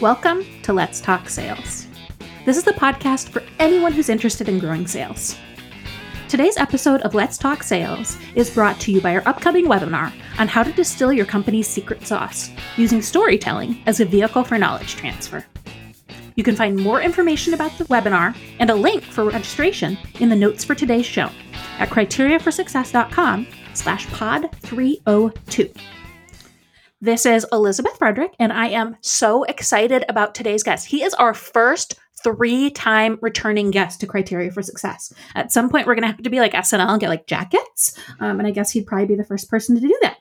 Welcome to Let's Talk Sales. This is the podcast for anyone who's interested in growing sales. Today's episode of Let's Talk Sales is brought to you by our upcoming webinar on how to distill your company's secret sauce using storytelling as a vehicle for knowledge transfer. You can find more information about the webinar and a link for registration in the notes for today's show at criteriaforsuccess.com slash pod 302. This is Elizabeth Frederick, and I am so excited about today's guest. He is our first three time returning guest to Criteria for Success. At some point, we're going to have to be like SNL and get like jackets. Um, and I guess he'd probably be the first person to do that.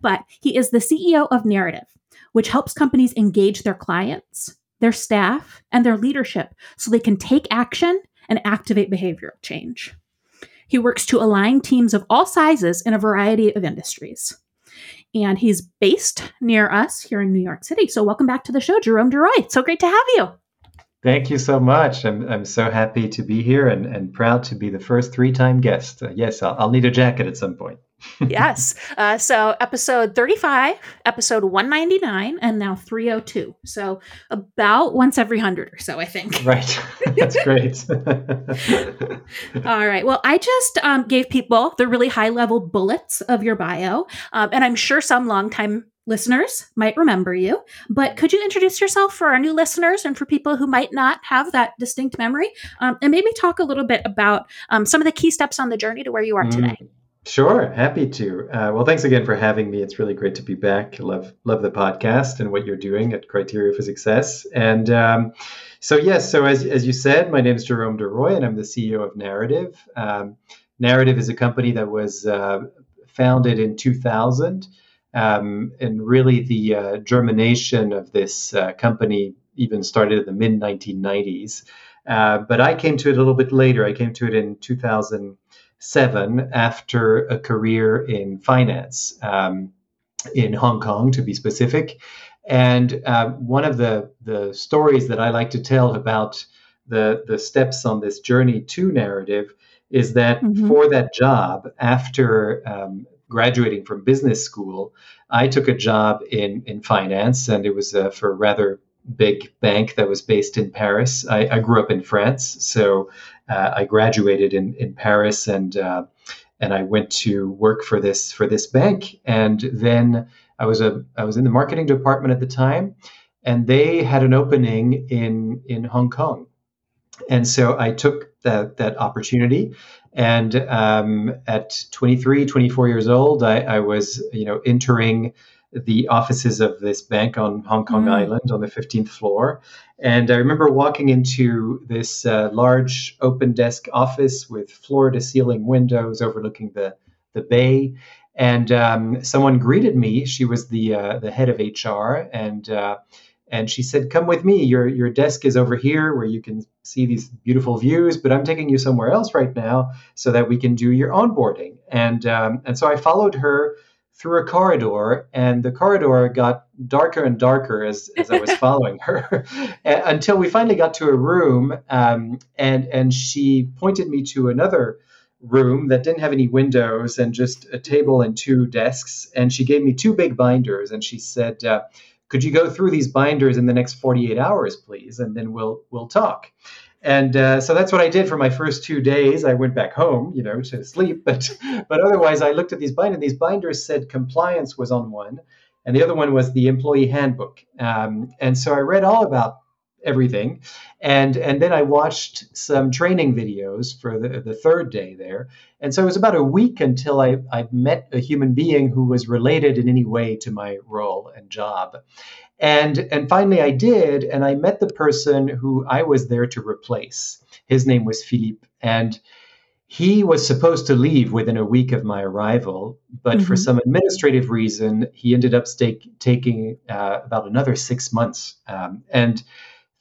But he is the CEO of Narativ, which helps companies engage their clients, their staff, and their leadership so they can take action and activate behavioral change. He works to align teams of all sizes in a variety of industries and he's based near us here in New York City. So, welcome back to the show, Jerome DeRoy. so great to have you. Thank you so much. I'm, I'm so happy to be here and, and proud to be the first three time guest. Uh, yes, I'll, I'll need a jacket at some point. Yes. Uh, so episode 35, episode 199, and now 302. So about once every 100 or so, I think. Right. That's great. All right. Well, I just um, gave people the really high level bullets of your bio. Um, and I'm sure some longtime listeners might remember you, but could you introduce yourself for our new listeners and for people who might not have that distinct memory? Um, and maybe talk a little bit about um, some of the key steps on the journey to where you are today. Sure, happy to. Uh, well, thanks again for having me. It's really great to be back. Love love the podcast and what you're doing at Criteria for Success. And um, so, yes, so as, as you said, my name is Jerome DeRoy, and I'm the CEO of Narativ. Um, Narativ is a company that was uh, founded in 2000, um, and really the uh, germination of this uh, company even started in the mid 1990s. Uh, but I came to it a little bit later. I came to it in 2000 seven after a career in finance um, in Hong Kong, to be specific. And uh, one of the, the stories that I like to tell about the, the steps on this journey to narrative is that mm-hmm. for that job, after um, graduating from business school, I took a job in, in finance, and it was uh, for a rather big bank that was based in Paris. I, I grew up in France, so I graduated in, in Paris and uh, and I went to work for this for this bank. And then I was a I was in the marketing department at the time, and they had an opening in in Hong Kong, and so I took that that opportunity. And um, at 23, 24 years old, I, I was you know entering the offices of this bank on Hong Kong mm. Island on the 15th floor. And I remember walking into this uh, large open desk office with floor to ceiling windows overlooking the, the bay. And um, someone greeted me. She was the, uh, the head of HR. And, uh, and she said, Come with me. Your, your desk is over here where you can see these beautiful views, but I'm taking you somewhere else right now so that we can do your onboarding. And, um, and so I followed her through a corridor, and the corridor got darker and darker as, as I was following her until we finally got to a room, um, and and she pointed me to another room that didn't have any windows and just a table and two desks, and she gave me two big binders, and she said. Uh, could you go through these binders in the next 48 hours, please, and then we'll we'll talk. And uh, so that's what I did for my first two days. I went back home, you know, to sleep. But but otherwise, I looked at these binders. These binders said compliance was on one, and the other one was the employee handbook. Um, and so I read all about everything, and and then I watched some training videos for the, the third day there. And so it was about a week until I, I met a human being who was related in any way to my role and job. And, and finally, I did, and I met the person who I was there to replace. His name was Philippe. And he was supposed to leave within a week of my arrival, but mm-hmm. for some administrative reason, he ended up stake, taking uh, about another six months. Um, and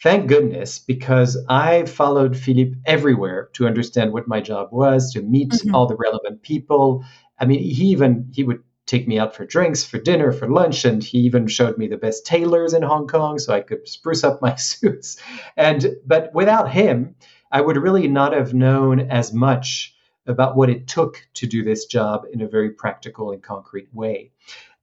thank goodness, because I followed Philippe everywhere to understand what my job was, to meet mm-hmm. all the relevant people. I mean, he even he would take me out for drinks, for dinner, for lunch, and he even showed me the best tailors in Hong Kong so I could spruce up my suits. And but without him, I would really not have known as much about what it took to do this job in a very practical and concrete way.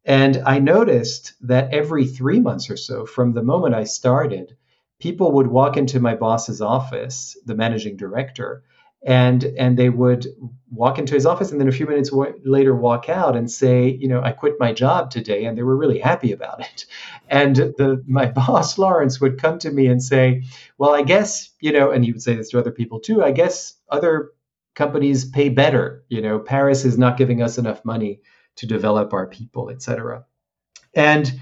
And I noticed that every three months or so, from the moment I started, people would walk into my boss's office, the managing director, and and they would walk into his office and then a few minutes w- later walk out and say you know i quit my job today and they were really happy about it. And the my boss lawrence would come to me and say well i guess you know and he would say this to other people too i guess other companies pay better you know paris is not giving us enough money to develop our people etc and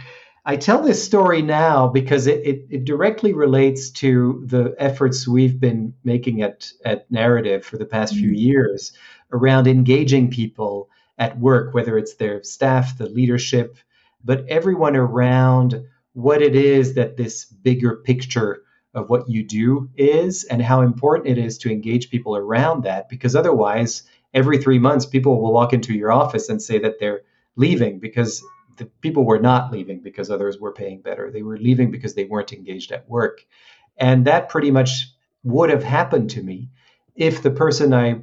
I tell this story now because it, it, it, directly relates to the efforts we've been making at, at Narativ for the past few mm-hmm. years around engaging people at work, whether it's their staff, the leadership, but everyone around what it is that this bigger picture of what you do is and how important it is to engage people around that. Because otherwise, every three months, people will walk into your office and say that they're leaving because the people were not leaving because others were paying better. They were leaving because they weren't engaged at work. And that pretty much would have happened to me if the person I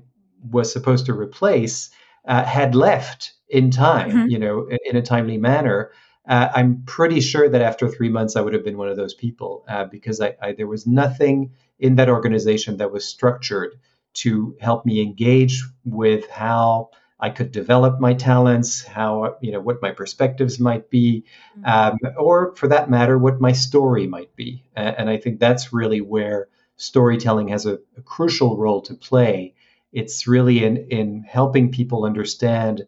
was supposed to replace uh, had left in time, mm-hmm. you know, in a timely manner. Uh, I'm pretty sure that after three months, I would have been one of those people uh, because I, I, there was nothing in that organization that was structured to help me engage with how I could develop my talents, how you know what my perspectives might be, mm-hmm. um, or for that matter, what my story might be. And I think that's really where storytelling has a, a crucial role to play. It's really in in helping people understand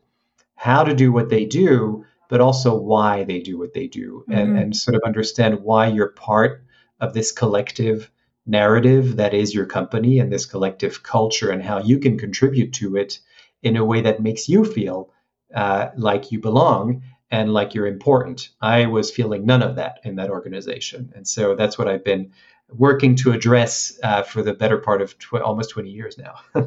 how to do what they do, but also why they do what they do, mm-hmm. and, and sort of understand why you're part of this collective narrative that is your company and this collective culture, and how you can contribute to it in a way that makes you feel uh, like you belong and like you're important. I was feeling none of that in that organization. And so that's what I've been working to address uh, for the better part of tw- almost 20 years now.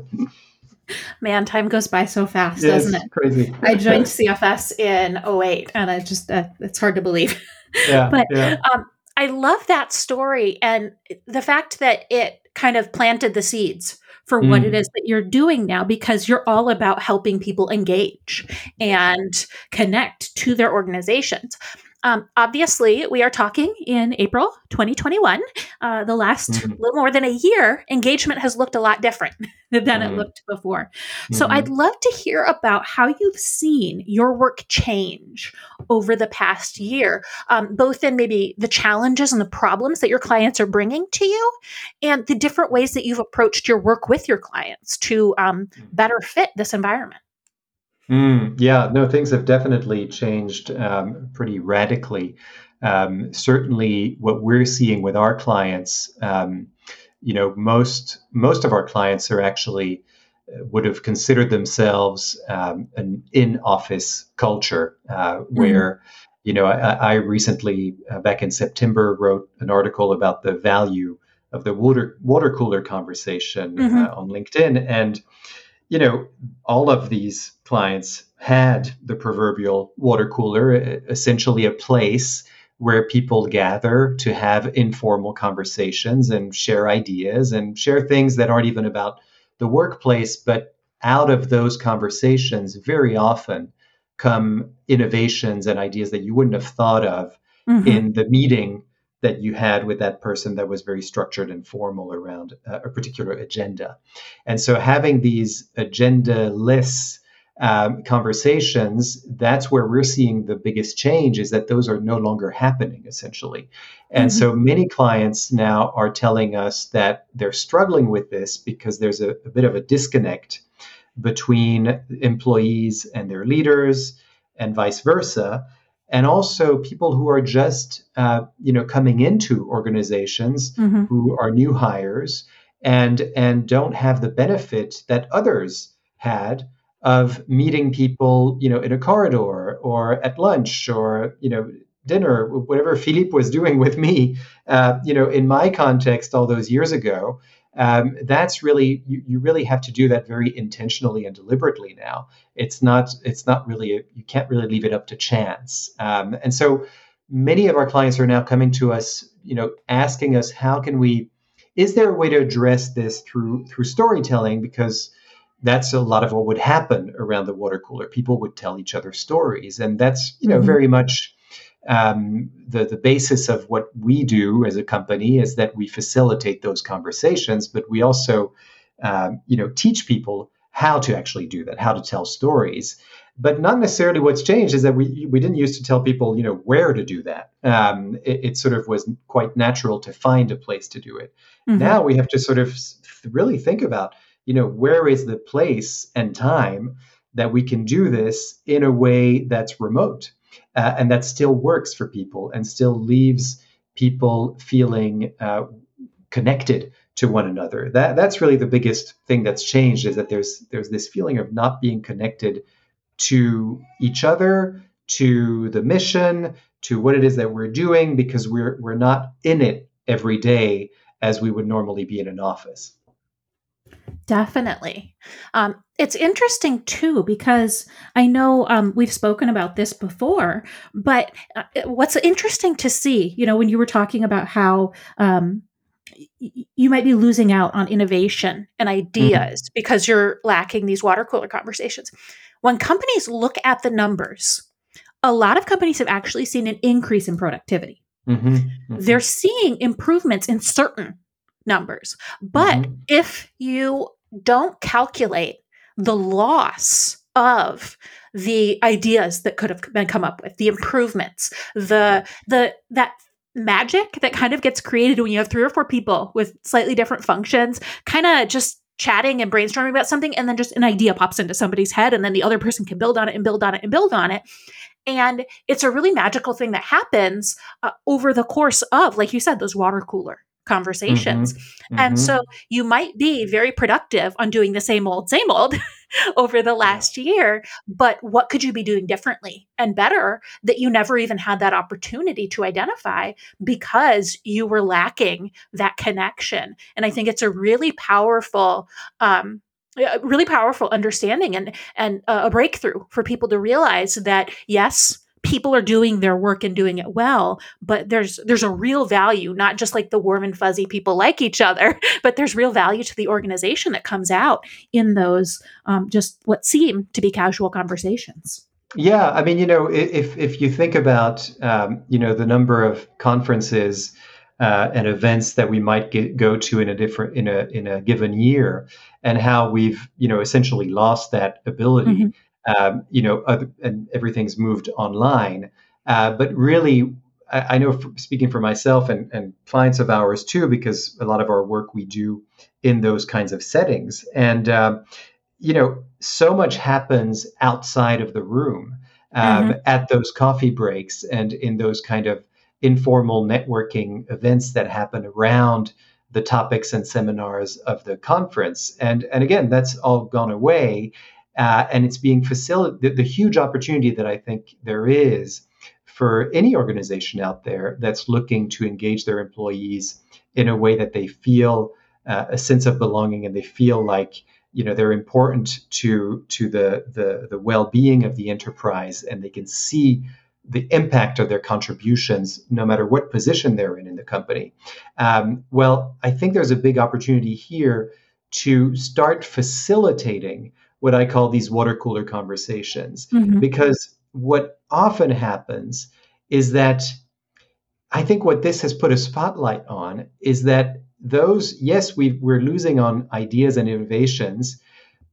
Man, time goes by so fast, yeah, doesn't it? Crazy. I joined CFS in 08 and I just, uh, it's hard to believe. Yeah, but yeah. Um, I love that story and the fact that it kind of planted the seeds for mm. what it mm. that you're doing now because you're all about helping people engage and connect to their organizations. Um, obviously, we are talking in April 2021. Uh, the last mm-hmm. little more than a year, engagement has looked a lot different than mm-hmm. it looked before. Mm-hmm. So, I'd love to hear about how you've seen your work change over the past year, um, both in maybe the challenges and the problems that your clients are bringing to you, and the different ways that you've approached your work with your clients to um, mm. better fit this environment. Mm, yeah, no, things have definitely changed um, pretty radically. Um, certainly, what we're seeing with our clients, um, you know, most most of our clients are actually uh, would have considered themselves um, an in-office culture uh, mm-hmm. where. Mm-hmm. You know, I, I recently, uh, back in September, wrote an article about the value of the water water cooler conversation mm-hmm. uh, on LinkedIn, and you know, all of these clients had the proverbial water cooler, essentially a place where people gather to have informal conversations and share ideas and share things that aren't even about the workplace, but out of those conversations, very often come innovations and ideas that you wouldn't have thought of mm-hmm. in the meeting that you had with that person that was very structured and formal around uh, a particular agenda. And so having these agenda-less um, conversations, that's where we're seeing the biggest change is that those are no longer happening essentially. And mm-hmm. so many clients now are telling us that they're struggling with this because there's a, a bit of a disconnect between employees and their leaders and vice versa and also people who are just uh, you know coming into organizations mm-hmm. who are new hires and and don't have the benefit that others had of meeting people you know in a corridor or at lunch or you know dinner whatever philippe was doing with me uh, you know in my context all those years ago um, that's really you, you really have to do that very intentionally and deliberately now. It's not it's not really a, you can't really leave it up to chance. Um, and so many of our clients are now coming to us you know asking us how can we is there a way to address this through through storytelling? Because that's a lot of what would happen around the water cooler. People would tell each other stories, and that's you know Mhm. very much um, the the basis of what we do as a company is that we facilitate those conversations, but we also um, you know teach people how to actually do that, how to tell stories. But not necessarily what's changed is that we we didn't used to tell people you know where to do that. Um, it, it sort of was quite natural to find a place to do it. Mhm. Now we have to sort of really think about you know where is the place and time that we can do this in a way that's remote uh, and that still works for people and still leaves people feeling uh, connected to one another. That that's really the biggest thing that's changed is that there's there's this feeling of not being connected to each other, to the mission, to what it is that we're doing because we're we're not in it every day as we would normally be in an office. Definitely. Um, it's interesting too because I know um, we've spoken about this before, but uh, what's interesting to see, you know, when you were talking about how um, y- you might be losing out on innovation and ideas because you're lacking these water cooler conversations. When companies look at the numbers, a lot of companies have actually seen an increase in productivity. Mm-hmm. Mm-hmm. They're seeing improvements in certain numbers. But Mhm. if you don't calculate the loss of the ideas that could have been come up with, the improvements, the the that magic that kind of gets created when you have three or four people with slightly different functions, kind of just chatting and brainstorming about something and then just an idea pops into somebody's head and then the other person can build on it and build on it and build on it and it's a really magical thing that happens uh, over the course of like you said those water cooler conversations and Mhm. so you might be very productive on doing the same old, same old over the last year, but what could you be doing differently and better that you never even had that opportunity to identify because you were lacking that connection? And I think it's a really powerful, um, really powerful understanding and and uh, a breakthrough for people to realize that yes people are doing their work and doing it well but there's there's a real value not just like the warm and fuzzy people like each other but there's real value to the organization that comes out in those um, just what seem to be casual conversations Yeah, I mean, you know, if if you think about, um, you know, the number of conferences uh, and events that we might get, go to in a different in a in a given year, and how we've, you know, essentially lost that ability, Mhm. Um, you know, other, and everything's moved online. Uh, but really, I, I know, f speaking for myself and and clients of ours too, because a lot of our work we do in those kinds of settings, and um, you know, so much happens outside of the room um, at those coffee breaks and in those kind of informal networking events that happen around the topics and seminars of the conference. And and again, that's all gone away, uh, and it's being facilitated. The, the huge opportunity that I think there is for any organization out there that's looking to engage their employees in a way that they feel uh, a sense of belonging and they feel like you know they're important to to the the, the well-being of the enterprise and they can see the impact of their contributions no matter what position they're in in the company um, well i think there's a big opportunity here to start facilitating what i call these water cooler conversations Mhm. because what often happens is that I think what this has put a spotlight on is that those, yes, we we're losing on ideas and innovations,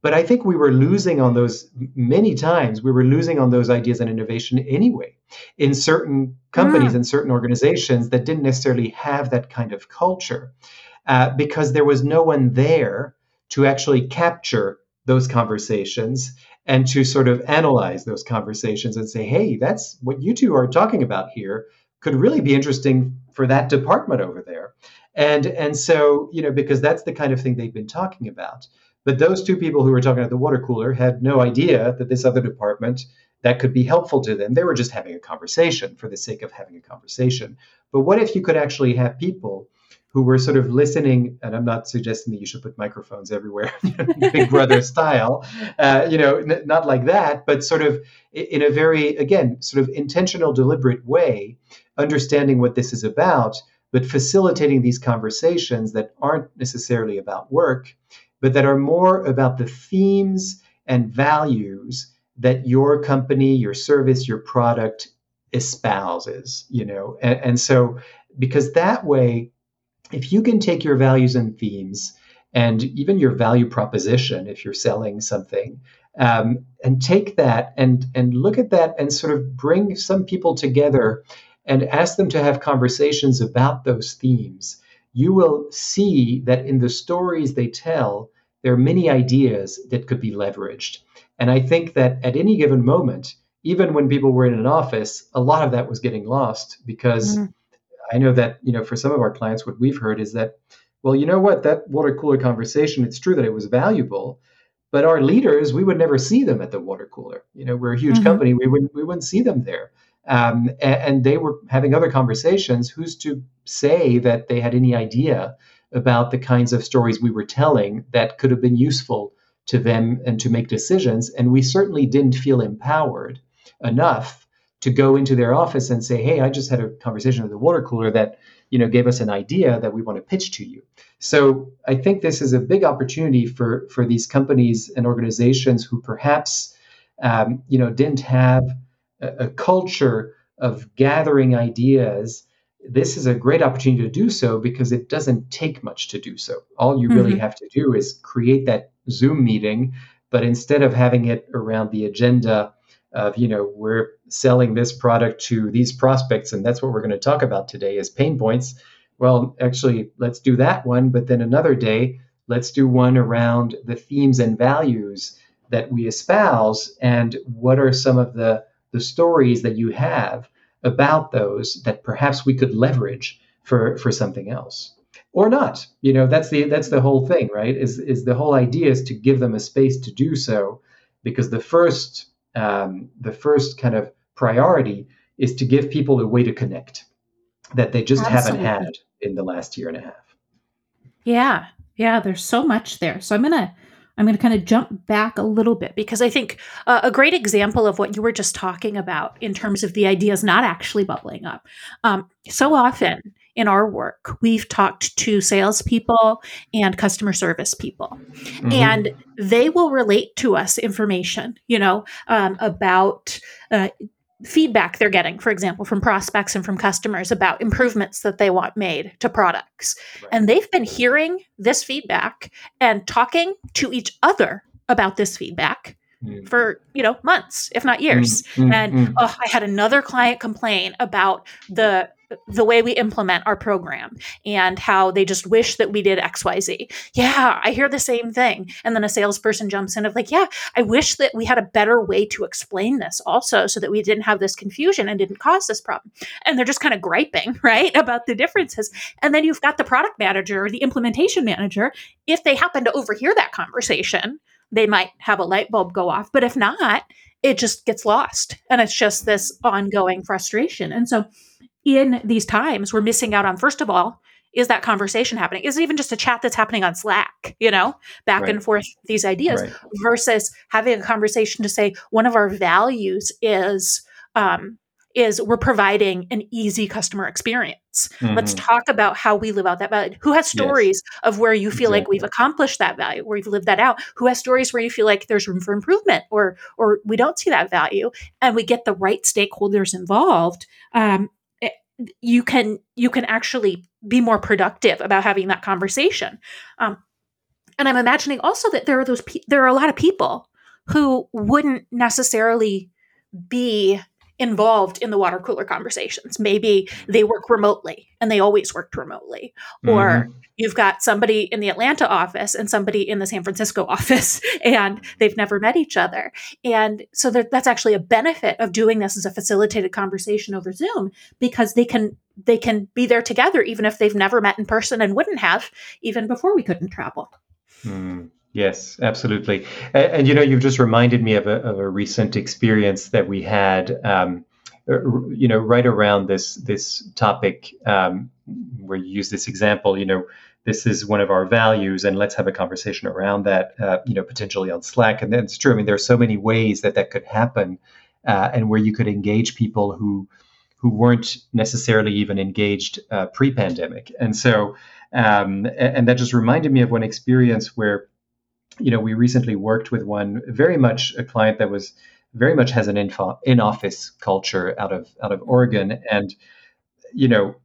but I think we were losing on those many times. We were losing on those ideas and innovation anyway in certain companies Mm. and certain organizations that didn't necessarily have that kind of culture uh, because there was no one there to actually capture those conversations and to sort of analyze those conversations and say, hey, that's what you two are talking about here could really be interesting for that department over there. And and so, you know, because that's the kind of thing they've been talking about. But those two people who were talking at the water cooler had no idea that this other department that could be helpful to them. They were just having a conversation for the sake of having a conversation. But what if you could actually have people who were sort of listening, and I'm not suggesting that you should put microphones everywhere, Big Brother style, uh, you know, n- not like that, but sort of in a very, again, sort of intentional, deliberate way, understanding what this is about, but facilitating these conversations that aren't necessarily about work, but that are more about the themes and values that your company, your service, your product espouses, you know. And, and so, because that way, if you can take your values and themes and even your value proposition, if you're selling something, um, and take that and and look at that and sort of bring some people together and ask them to have conversations about those themes, you will see that in the stories they tell, there are many ideas that could be leveraged. And I think that at any given moment, even when people were in an office, a lot of that was getting lost because mm-hmm. I know that, you know, for some of our clients, what we've heard is that, well, you know what, that water cooler conversation, it's true that it was valuable, but our leaders, we would never see them at the water cooler. You know, we're a huge mm-hmm. company, we wouldn't we wouldn't see them there. Um, and, and, they were having other conversations. Who's to say that they had any idea about the kinds of stories we were telling that could have been useful to them and to make decisions? And we certainly didn't feel empowered enough to go into their office and say, "Hey, I just had a conversation with the water cooler that you know gave us an idea that we want to pitch to you." So I think this is a big opportunity for for these companies and organizations who perhaps um, you know didn't have a, a culture of gathering ideas. This is a great opportunity to do so because it doesn't take much to do so. All you really mm-hmm. have to do is create that Zoom meeting, but instead of having it around the agenda of you know we're selling this product to these prospects and that's what we're going to talk about today is pain points. Well actually let's do that one but then another day let's do one around the themes and values that we espouse and what are some of the the stories that you have about those that perhaps we could leverage for for something else? Or not you know that's the that's the whole thing right? Is is the whole idea is to give them a space to do so because the first um, the first kind of priority is to give people a way to connect that they just Absolutely. haven't had in the last year and a half. Yeah. Yeah, there's so much there. So I'm going to I'm going to kind of jump back a little bit because I think uh, a great example of what you were just talking about in terms of the ideas not actually bubbling up. Um, so often in our work, we've talked to salespeople and customer service people, mm-hmm. and they will relate to us information, you know, um, about. Uh, feedback they're getting, for example, from prospects and from customers about improvements that they want made to products. Right. And they've been hearing this feedback and talking to each other about this feedback mm. for you know months if not years mm, mm, and mm. oh, i had another client complain about the the way we implement our program and how they just wish that we did xyz yeah i hear the same thing. And then a salesperson jumps in of like yeah i wish that we had a better way to explain this also so that we didn't have this confusion and didn't cause this problem. And they're just kind of griping right about the differences. And then you've got the product manager or the implementation manager. If they happen to overhear that conversation they might have a light bulb go off. But if not it just gets lost. And it's just this ongoing frustration. And so in these times we're missing out on first of all is that conversation happening is it even just a chat that's happening on slack you know back right. and forth these ideas right. versus having a conversation to say one of our values is um, is we're providing an easy customer experience. Mm-hmm. Let's talk about how we live out that value. Who has stories yes. of where you feel exactly. like we've accomplished that value, where you've lived that out? Who has stories where you feel like there's room for improvement, or or we don't see that value, and we get the right stakeholders involved. Um, you can you can actually be more productive about having that conversation. Um, and i'm imagining also that there are those pe- there are a lot of people who wouldn't necessarily be involved in the water cooler conversations. Maybe they work remotely and they always worked remotely. Mm-hmm. Or you've got somebody in the Atlanta office and somebody in the San Francisco office and they've never met each other. And so that's actually a benefit of doing this as a facilitated conversation over Zoom because they can they can be there together even if they've never met in person and wouldn't have even before we couldn't travel. Mm. Yes, absolutely. And, and, you know, you've just reminded me of a, of a recent experience that we had, um, uh, you know, right around this this topic um, where you use this example. You know, this is one of our values, and let's have a conversation around that. Uh, you know, potentially on Slack, and that's true. I mean, there are so many ways that that could happen, uh, and where you could engage people who who weren't necessarily even engaged uh, pre-pandemic, and so. Um, and that just reminded me of one experience where you know, we recently worked with one very much a client that was very much has an info, in-office culture out of out of Oregon, and you know,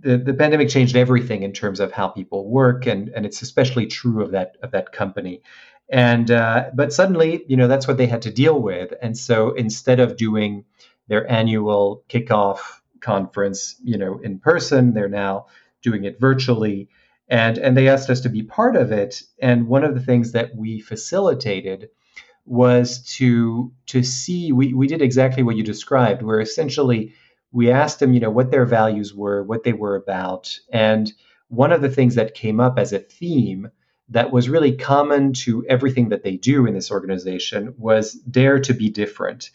the, the pandemic changed everything in terms of how people work, and and it's especially true of that of that company. And uh, but suddenly, you know, that's what they had to deal with, and so instead of doing their annual kickoff conference, you know, in person, they're now doing it virtually and and they asked us to be part of it. And one of the things that we facilitated was to to see we, we did exactly what you described where essentially we asked them you know what their values were what they were about. And one of the things that came up as a theme that was really common to everything that they do in this organization was dare to be different.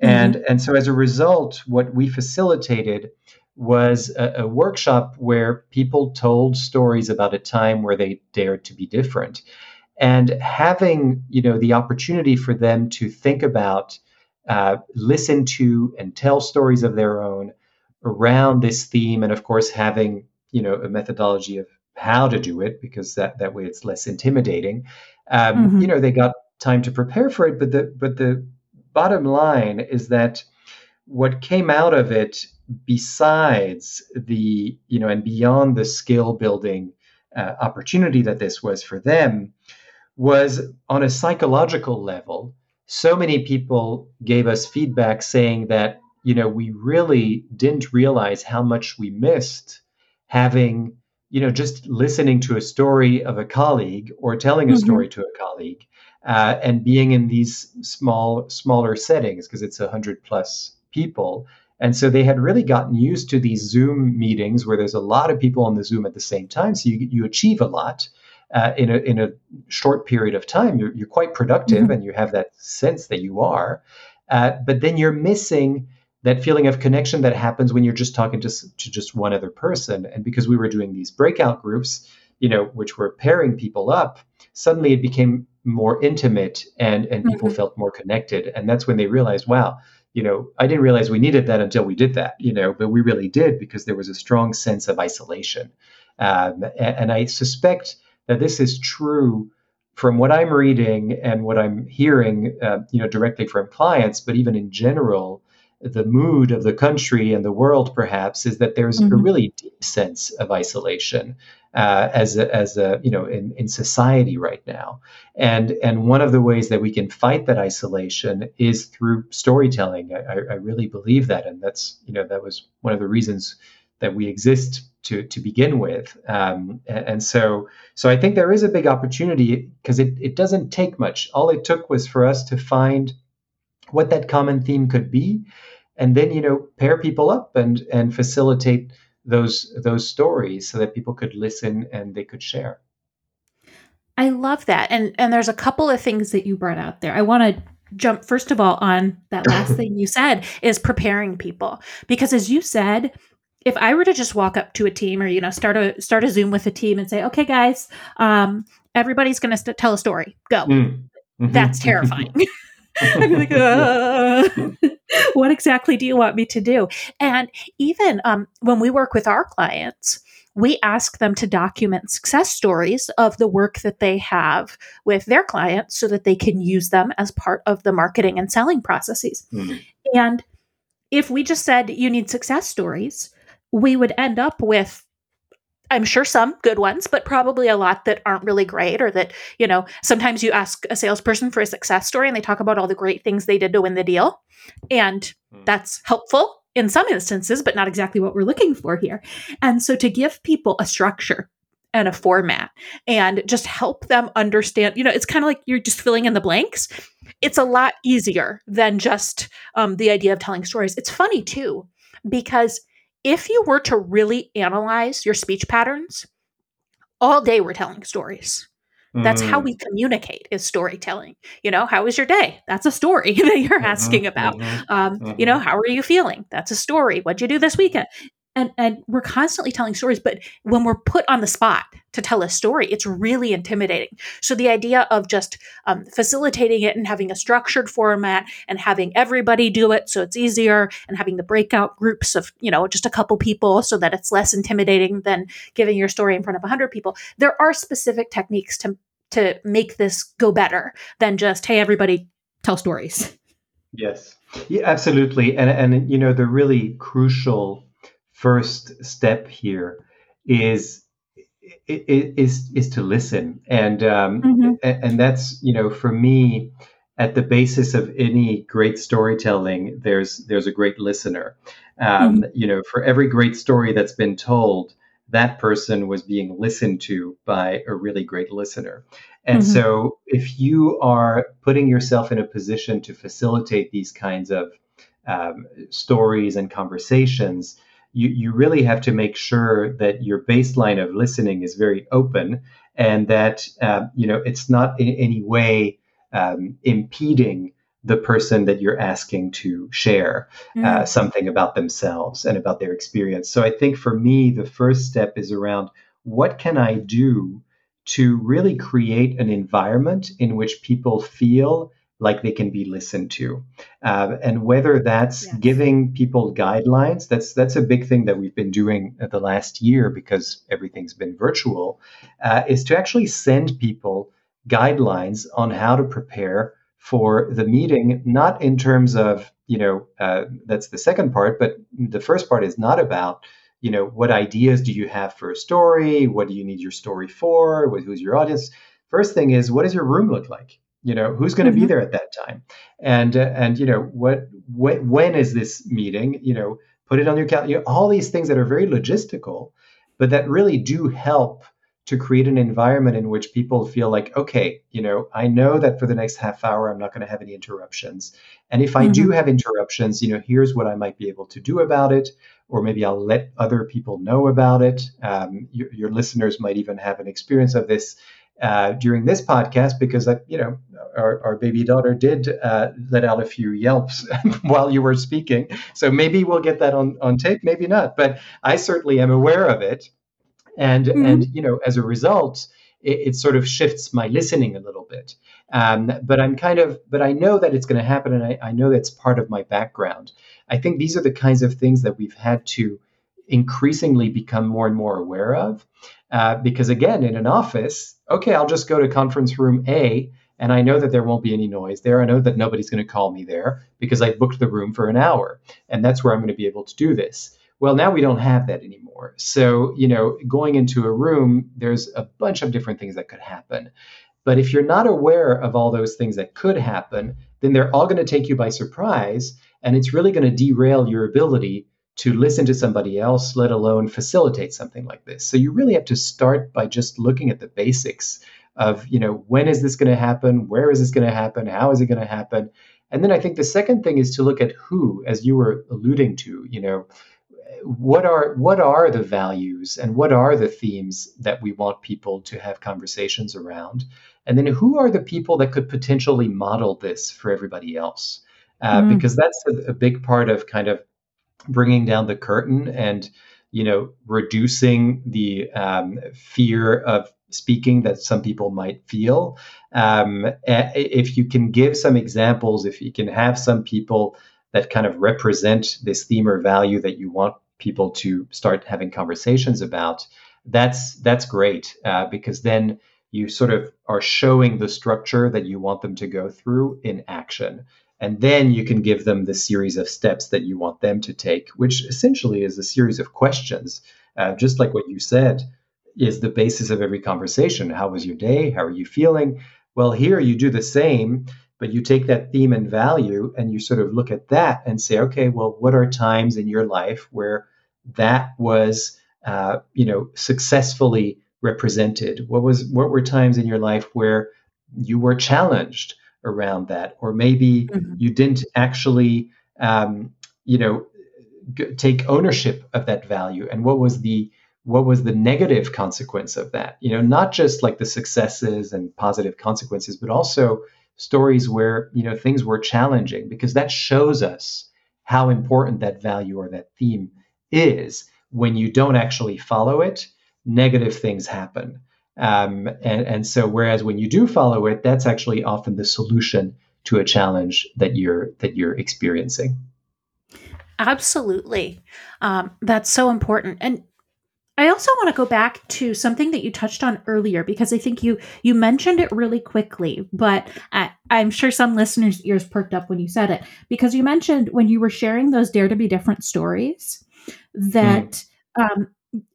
Mm-hmm. and and so as a result what we facilitated was a, a, workshop where people told stories about a time where they dared to be different and having you know the opportunity for them to think about uh, listen to and tell stories of their own around this theme and of course having you know a methodology of how to do it because that that way it's less intimidating um, mm-hmm. you know they got time to prepare for it but the but the bottom line is that what came out of it besides the you know and beyond the skill building uh, opportunity that this was for them was on a psychological level so many people gave us feedback saying that you know we really didn't realize how much we missed having you know just listening to a story of a colleague or telling a mm-hmm. story to a colleague uh, and being in these small smaller settings because it's a hundred plus people and so they had really gotten used to these Zoom meetings where there's a lot of people on the Zoom at the same time. So you, you achieve a lot uh, in, a, in a short period of time. You're, you're quite productive mm-hmm. and you have that sense that you are. Uh, but then you're missing that feeling of connection that happens when you're just talking to, to just one other person. And because we were doing these breakout groups, you know, which were pairing people up, suddenly it became more intimate and, and people mm-hmm. felt more connected. And that's when they realized, wow, you know, I didn't realize we needed that until we did that, you know, but we really did because there was a strong sense of isolation. Um, and, and, I suspect that this is true from what I'm reading and what I'm hearing, uh, you know, directly from clients, but even in general, the mood of the country and the world perhaps is that there's mm-hmm. a really deep sense of isolation uh, as a, as a you know in, in society right now. And and one of the ways that we can fight that isolation is through storytelling. I, I really believe that and that's you know that was one of the reasons that we exist to to begin with. Um, and, and, so so I think there is a big opportunity because it, it doesn't take much. All it took was for us to find what that common theme could be and then you know pair people up and and facilitate those those stories so that people could listen and they could share. I love that. And and there's a couple of things that you brought out there. I want to jump first of all on that last thing you said is preparing people. Because as you said if i were to just walk up to a team or you know start a start a zoom with a team and say okay guys um, everybody's going to st- tell a story. Go. Mm. mm-hmm. that's terrifying I'd be like, uh, what exactly do you want me to do? And even um, when we work with our clients, we ask them to document success stories of the work that they have with their clients so that they can use them as part of the marketing and selling processes. Mm-hmm. And if we just said you need success stories, we would end up with I'm sure some good ones, but probably a lot that aren't really great, or that, you know, sometimes you ask a salesperson for a success story and they talk about all the great things they did to win the deal. And mm. that's helpful in some instances, but not exactly what we're looking for here. And so to give people a structure and a format and just help them understand, you know, it's kind of like you're just filling in the blanks. It's a lot easier than just um, the idea of telling stories. It's funny too, because if you were to really analyze your speech patterns, all day we're telling stories. That's mm. how we communicate is storytelling. You know, how was your day? That's a story that you're mm-hmm, asking about. Mm-hmm, um, mm-hmm. You know, how are you feeling? That's a story. What'd you do this weekend? And and we're constantly telling stories but when we're put on the spot to tell a story it's really intimidating. So the idea of just um, facilitating it and having a structured format and having everybody do it so it's easier and having the breakout groups of you know just a couple people so that it's less intimidating than giving your story in front of 100 people there are specific techniques to to make this go better than just hey everybody tell stories. Yes. Yeah absolutely. And and you know the really crucial first step here is is is to listen and um, mm-hmm. and that's you know for me at the basis of any great storytelling there's there's a great listener um, mm-hmm. you know for every great story that's been told that person was being listened to by a really great listener and mm-hmm. so if you are putting yourself in a position to facilitate these kinds of um, stories and conversations you, you really have to make sure that your baseline of listening is very open and that uh, you know it's not in any way um, impeding the person that you're asking to share uh, mm-hmm. something about themselves and about their experience. So I think for me, the first step is around what can I do to really create an environment in which people feel like they can be listened to. Uh, and whether that's yes. giving people guidelines that's that's a big thing that we've been doing the last year because everything's been virtual uh, is to actually send people guidelines on how to prepare for the meeting not in terms of you know uh, that's the second part but the first part is not about you know what ideas do you have for a story? What do you need your story for? Who's your audience? First thing is what does your room look like you know who's going to mm-hmm. be there at that time? And uh, and you know what when, when is this meeting? You know put it on your calendar you know, all these things that are very logistical but that really do help to create an environment in which people feel like okay you know i know that for the next half hour i'm not going to have any interruptions. And if i mm-hmm. do have interruptions you know here's what i might be able to do about it or maybe i'll let other people know about it. Um, your, your listeners might even have an experience of this uh, during this podcast because you know our, our baby daughter did uh, let out a few yelps while you were speaking. So maybe we'll get that on, on tape maybe not but i certainly am aware of it. And mm-hmm. and you know as a result it, it, sort of shifts my listening a little bit. Um, but i'm kind of but i know that it's going to happen and I, I know that's part of my background. I think these are the kinds of things that we've had to increasingly become more and more aware of uh, because again, in an office, okay, I'll just go to conference room A and I know that there won't be any noise there. I know that nobody's going to call me there because I booked the room for an hour and that's where I'm going to be able to do this. Well, now we don't have that anymore. So, you know, going into a room, there's a bunch of different things that could happen. But if you're not aware of all those things that could happen, then they're all going to take you by surprise and it's really going to derail your ability to listen to somebody else, let alone facilitate something like this. So you really have to start by just looking at the basics of, you know, when is this going to happen? Where is this going to happen? How is it going to happen? And then I think the second thing is to look at who, as you were alluding to, you know, what are what are the values and what are the themes that we want people to have conversations around and then who are the people that could potentially model this for everybody else uh, mm. because that's a, a, big part of kind of bringing down the curtain and you know reducing the um, fear of speaking that some people might feel. Um, if you can give some examples if you can have some people that kind of represent this theme or value that you want people to start having conversations about that's that's great uh, because then you sort of are showing the structure that you want them to go through in action and then you can give them the series of steps that you want them to take, which essentially is a series of questions, uh, just like what you said is the basis of every conversation. How was your day? How are you feeling? Well, here you do the same, but you take that theme and value and you sort of look at that and say, okay, well, what are times in your life where that was, uh, you know, successfully represented? What was what were times in your life where you were challenged? Around that, or maybe mm-hmm. you didn't actually, um, you know, g- take ownership of that value, and what was the what was the negative consequence of that? You know, not just like the successes and positive consequences, but also stories where you know things were challenging, because that shows us how important that value or that theme is. When you don't actually follow it, negative things happen. Um, and, and so, whereas when you do follow it, that's actually often the solution to a challenge that you're that you're experiencing. Absolutely, um, that's so important. And I also want to go back to something that you touched on earlier because I think you you mentioned it really quickly, but I, I'm sure some listeners' ears perked up when you said it because you mentioned when you were sharing those dare to be different stories that mm. um,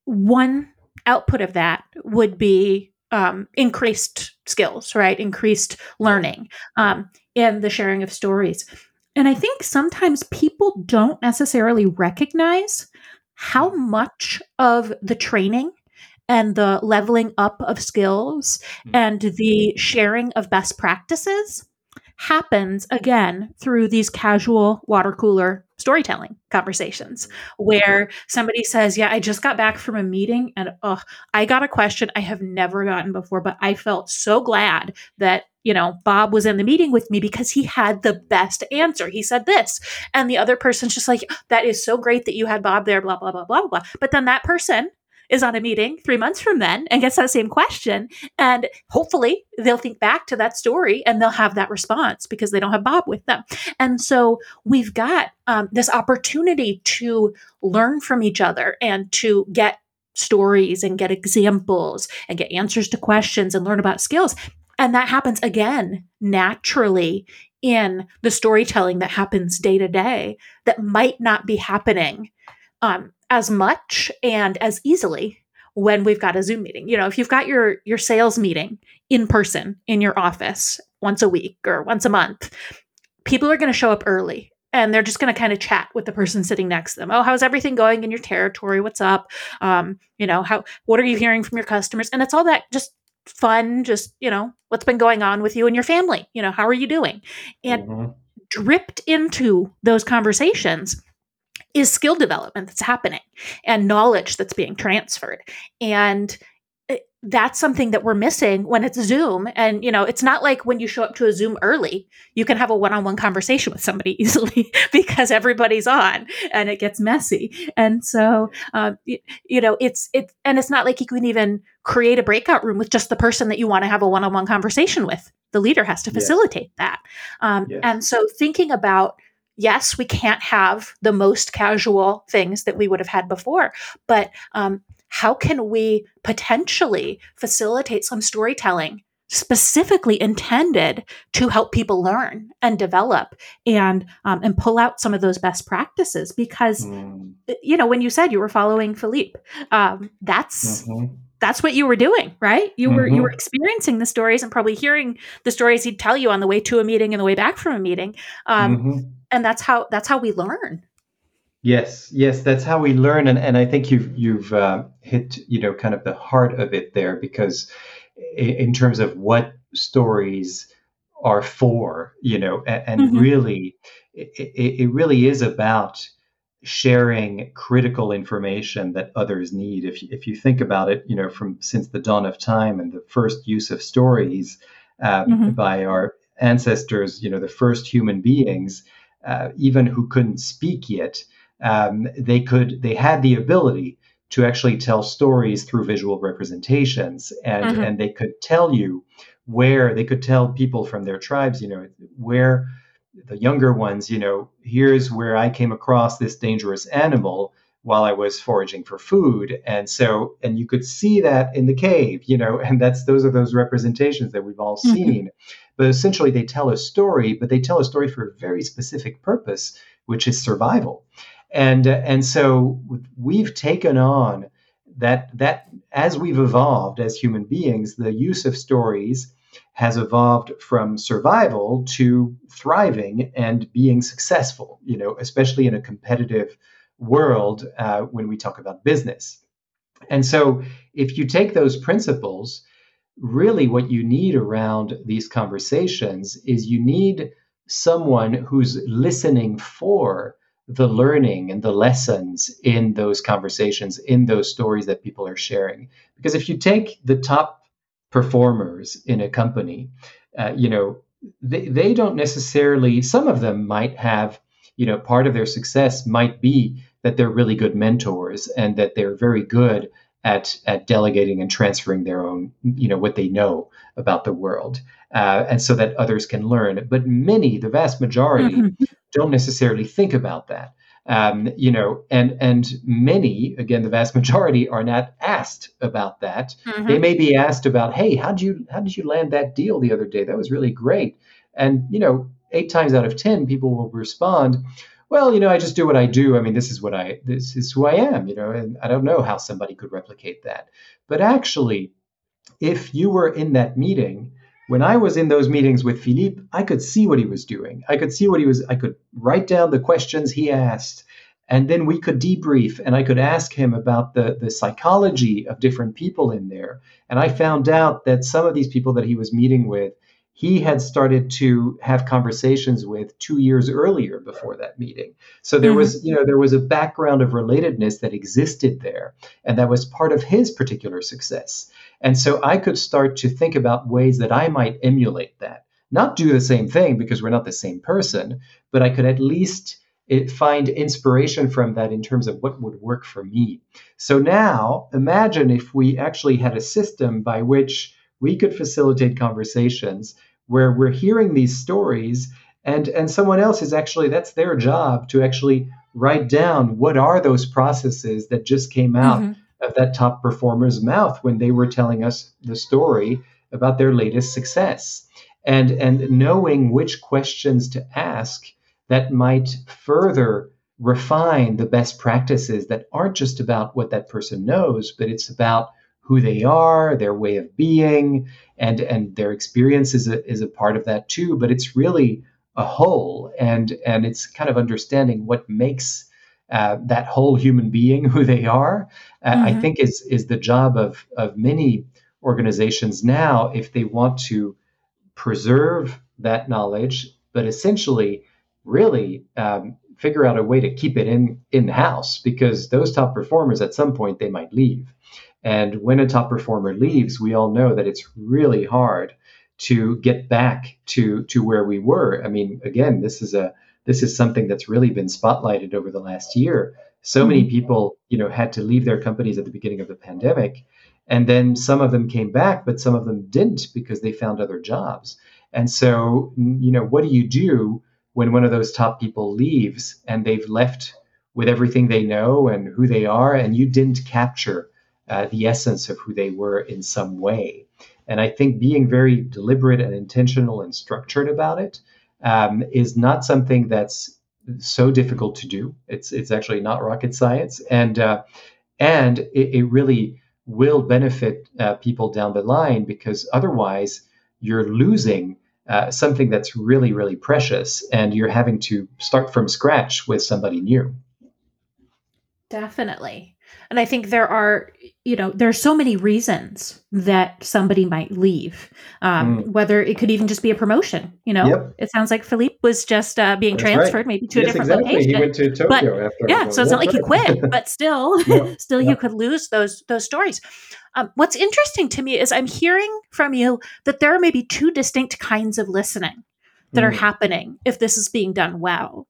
one output of that would be um, increased skills, right? Increased learning um, and the sharing of stories. And I think sometimes people don't necessarily recognize how much of the training and the leveling up of skills mm-hmm. and the sharing of best practices happens again through these casual water cooler storytelling conversations where somebody says, Yeah, I just got back from a meeting and oh, I got a question I have never gotten before, but I felt so glad that you know, Bob was in the meeting with me because he had the best answer. He said this. And the other person's just like, that is so great that you had Bob there, blah, blah, blah, blah, blah. But then that person is on a meeting three months from then and gets that same question. And hopefully they'll think back to that story and they'll have that response because they don't have Bob with them. And so we've got um, this opportunity to learn from each other and to get stories and get examples and get answers to questions and learn about skills. And that happens again naturally in the storytelling that happens day to day that might not be happening um, as much and as easily when we've got a Zoom meeting. You know, if you've got your your sales meeting in person in your office once a week or once a month, people are going to show up early and they're just going to kind of chat with the person sitting next to them. Oh, how's everything going in your territory? What's up? Um, you know, how what are you hearing from your customers? And it's all that just fun, just, you know, what's been going on with you and your family? You know, how are you doing? And mm-hmm. dripped into those conversations is skill development that's happening and knowledge that's being transferred. And that's something that we're missing when it's Zoom. And, you know, it's not like when you show up to a Zoom early, you can have a one on one conversation with somebody easily because everybody's on and it gets messy. And so, um, you, you, know, it's, it, and it's not like you can even create a breakout room with just the person that you want to have a one on one conversation with. The leader has to facilitate yes. that. Um, yes. And so thinking about, yes, we can't have the most casual things that we would have had before, but um, how can we potentially facilitate some storytelling specifically intended to help people learn and develop and um, and pull out some of those best practices because mm. you know when you said you were following philippe um, that's mm-hmm. That's what you were doing right you mm-hmm. were you were mm-hmm. experiencing the stories and probably hearing the stories he'd tell you on the way to a meeting and the way back from a meeting um, mm-hmm. and that's how that's how we learn Yes, yes, that's how we learn, and, and I think you've you've uh, hit you know kind of the heart of it there because in terms of what stories are for, you know, and, and mm-hmm. really it, it really is about sharing critical information that others need. If if you think about it, you know, from since the dawn of time and the first use of stories um, mm-hmm. by our ancestors, you know, the first human beings, uh, even who couldn't speak yet um, they could they had the ability to actually tell stories through visual representations and mm-hmm. and they could tell you where they could tell people from their tribes you know where the younger ones you know here's where i came across this dangerous animal while i was foraging for food. And so and you could see that in the cave you know and that's those are those representations that we've all mm-hmm. seen. But essentially they tell a story but they tell a story for a very specific purpose which is survival. And uh, and so we've taken on that that as we've evolved as human beings the use of stories has evolved from survival to thriving and being successful you know especially in a competitive world uh, when we talk about business and so if you take those principles really what you need around these conversations is you need someone who's listening for the learning and the lessons in those conversations, in those stories that people are sharing. Because if you take the top performers in a company, uh, you know, they, they don't necessarily, some of them might have, you know, part of their success might be that they're really good mentors and that they're very good at, at delegating and transferring their own, you know, what they know about the world. Uh, and so that others can learn. But many, the vast majority, mm-hmm don't necessarily think about that. Um, you know, and and many, again, the vast majority are not asked about that. Mm-hmm. They may be asked about, hey, how did you how did you land that deal the other day? That was really great. And you know, eight times out of ten, people will respond, well, you know, I just do what I do. I mean, this is what I this is who I am, you know, and I don't know how somebody could replicate that. But actually, if you were in that meeting when I was in those meetings with Philippe, I could see what he was doing. I could see what he was, I could write down the questions he asked, and then we could debrief and I could ask him about the, the psychology of different people in there. And I found out that some of these people that he was meeting with, he had started to have conversations with two years earlier before that meeting. So there mm-hmm. was, you know, there was a background of relatedness that existed there, and that was part of his particular success. And so I could start to think about ways that I might emulate that. Not do the same thing because we're not the same person, but I could at least eh, find inspiration from that in terms of what would work for me. So now imagine if we actually had a system by which we could facilitate conversations where we're hearing these stories and and someone else is actually that's their job to actually write down what are those processes that just came out mm-hmm. of that top performer's mouth when they were telling us the story about their latest success. And and knowing which questions to ask that might further refine the best practices that aren't just about what that person knows but it's about who they are their way of being and and their experience is a, is a part of that too but it's really a whole and and it's kind of understanding what makes uh, that whole human being who they are uh, mm-hmm. i think is is the job of of many organizations now if they want to preserve that knowledge but essentially really um, figure out a way to keep it in in house because those top performers at some point they might leave and when a top performer leaves we all know that it's really hard to get back to to where we were i mean again this is a this is something that's really been spotlighted over the last year. So many mm-hmm. people, you know, had to leave their companies at the beginning of the pandemic, and then some of them came back, but some of them didn't because they found other jobs. And so, you know, what do you do when one of those top people leaves and they've left with everything they know and who they are, and you didn't capture uh, the essence of who they were in some way? And I think being very deliberate and intentional and structured about it um, is not something that's so difficult to do. It's it's actually not rocket science, and uh, and it, it, really will benefit uh, people down the line because otherwise you're losing uh, something that's really really precious, and you're having to start from scratch with somebody new. Definitely. And I think there are, you know, there's so many reasons that somebody might leave. Um, mm. Whether it could even just be a promotion. You know, yep. it sounds like Philippe was just uh, being That's transferred, right. maybe to yes, a different exactly. location. He went to Tokyo but, after. Yeah, so it's not like he quit, but still, still, you could lose those those stories. Um, what's interesting to me is I'm hearing from you that there are maybe two distinct kinds of listening that mm. are happening if this is being done well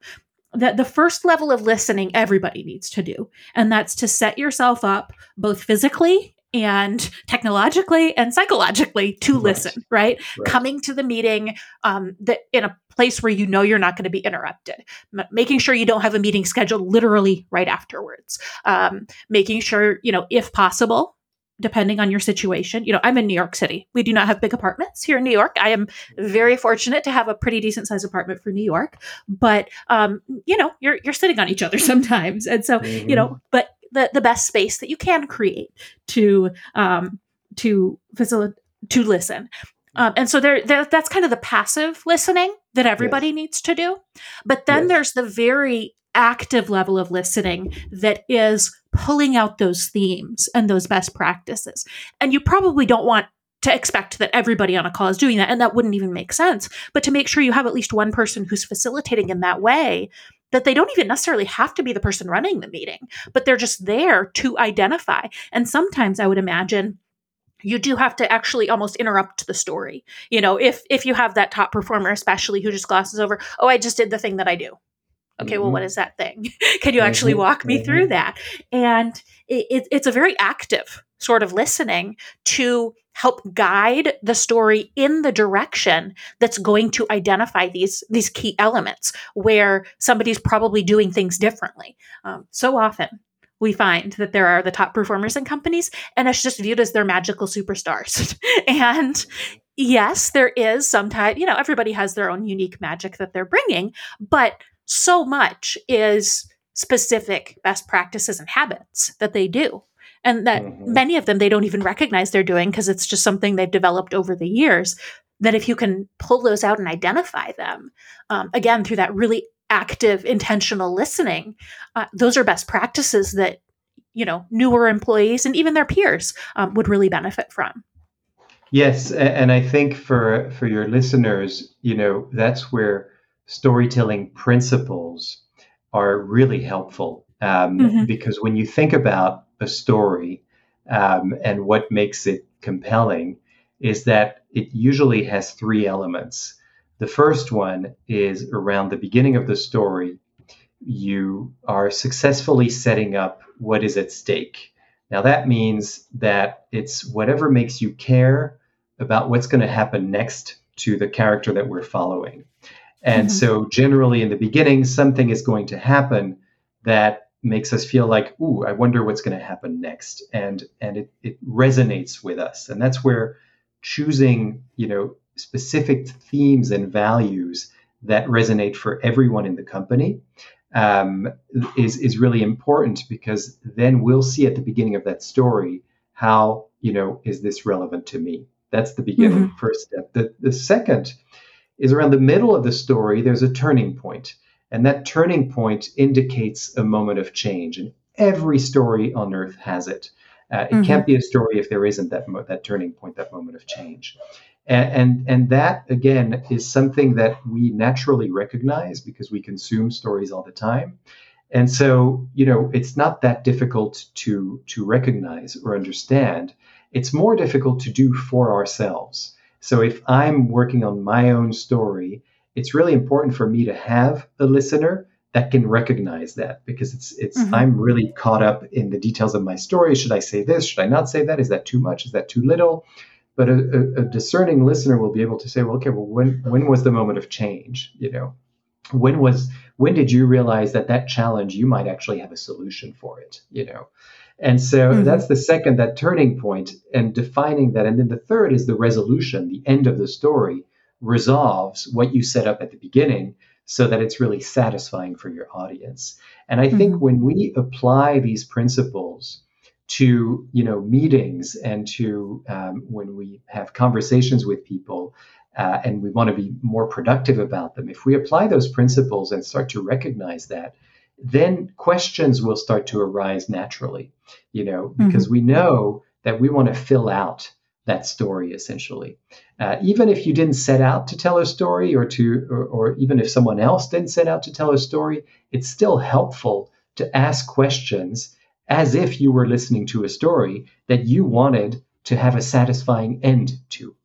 that the first level of listening everybody needs to do and that's to set yourself up both physically and technologically and psychologically to right. listen right? right? coming to the meeting um, that in a place where you know you're not going to be interrupted M- making sure you don't have a meeting scheduled literally right afterwards um, making sure you know if possible depending on your situation. You know, I'm in New York City. We do not have big apartments here in New York. I am very fortunate to have a pretty decent sized apartment for New York, but um, you know, you're you're sitting on each other sometimes, and so mm-hmm. you know, but the the best space that you can create to um, to facilitate to listen. Um, and so there, there, that's kind of the passive listening that everybody yes. needs to do. But then yes. there's the very active level of listening that is pulling out those themes and those best practices. And you probably don't want to expect that everybody on a call is doing that. And that wouldn't even make sense. But to make sure you have at least one person who's facilitating in that way, that they don't even necessarily have to be the person running the meeting, but they're just there to identify. And sometimes I would imagine you do have to actually almost interrupt the story. You know, if if you have that top performer especially who just glosses over, "Oh, I just did the thing that I do." Okay mm-hmm. well what mm-hmm. that thing can you actually mm-hmm. walk me mm-hmm. through that and it, it, it's a very active sort of listening to help guide the story in the direction that's going to identify these these key elements where somebody's probably doing things differently. Um, so often we find that there are the top performers in companies and it's just viewed as their magical superstars. and yes, there is sometimes, you know, everybody has their own unique magic that they're bringing, but so much is specific best practices and habits that they do and that mm-hmm. many of them they don't even recognize they're doing because it's just something they've developed over the years that if you can pull those out and identify them um, again through that really active intentional listening uh, those are best practices that you know newer employees and even their peers um, would really benefit from yes and i think for for your listeners you know that's where storytelling principles are really helpful um, mm-hmm. because when you think about a story um, and what makes it compelling is that it usually has three elements. The first one is around the beginning of the story, you are successfully setting up what is at stake. Now, that means that it's whatever makes you care about what's going to happen next to the character that we're following. And mm-hmm. so, generally, in the beginning, something is going to happen that makes us feel like, ooh, I wonder what's going to happen next. And and it, it resonates with us. And that's where choosing, you know, specific themes and values that resonate for everyone in the company um, is is really important because then we'll see at the beginning of that story how you know is this relevant to me. That's the beginning mm-hmm. first step. The the second is around the middle of the story. There's a turning point and that turning point indicates a moment of change. And every story on earth has it. Uh, it mm-hmm. can't be a story if there isn't that, mo- that turning point, that moment of change. And, and, and that, again, is something that we naturally recognize because we consume stories all the time. And so, you know, it's not that difficult to, to recognize or understand. It's more difficult to do for ourselves. So if I'm working on my own story it's really important for me to have a listener that can recognize that because it's it's mm-hmm. I'm really caught up in the details of my story. Should I say this? Should I not say that? Is that too much? Is that too little? But a, a, a discerning listener will be able to say, well, okay, well, when when was the moment of change? You know, when was when did you realize that that challenge you might actually have a solution for it? You know, and so mm-hmm. that's the second that turning point and defining that. And then the third is the resolution, the end of the story resolves what you set up at the beginning so that it's really satisfying for your audience. And I mm-hmm. think when we apply these principles to you know meetings and to um, when we have conversations with people uh, and we want to be more productive about them, if we apply those principles and start to recognize that, then questions will start to arise naturally. You know, because mm-hmm. we know that we want to fill out that story essentially. Uh, even if you didn't set out to tell a story, or to, or, or, even if someone else didn't set out to tell a story, it's still helpful to ask questions as if you were listening to a story that you wanted to have a satisfying end to.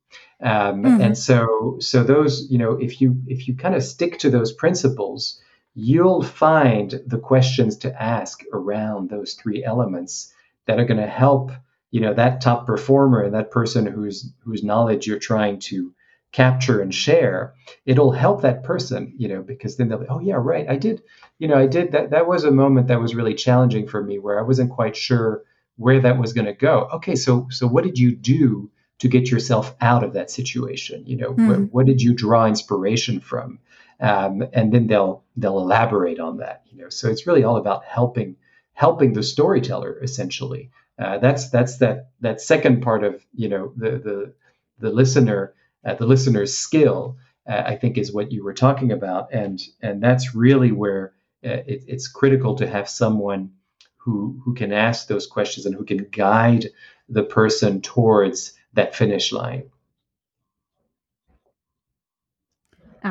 Um, mm-hmm. And so, so those, you know, if you if you kind of stick to those principles, you'll find the questions to ask around those three elements that are going to help you know that top performer and that person whose whose knowledge you're trying to capture and share. It'll help that person you know because then they'll be oh yeah right i did you know i did that that was a moment that was really challenging for me where i wasn't quite sure where that was going to go. Okay so so what did you do to get yourself out of that situation? You know mm. what, what, did you draw inspiration from um, and then they'll they'll elaborate on that you know. So it's really all about helping helping the storyteller essentially. Uh, that's that's that that second part of you know the the the listener uh, the listener's skill uh, I think is what you were talking about. And and that's really where uh, it, it's critical to have someone who who can ask those questions and who can guide the person towards that finish line.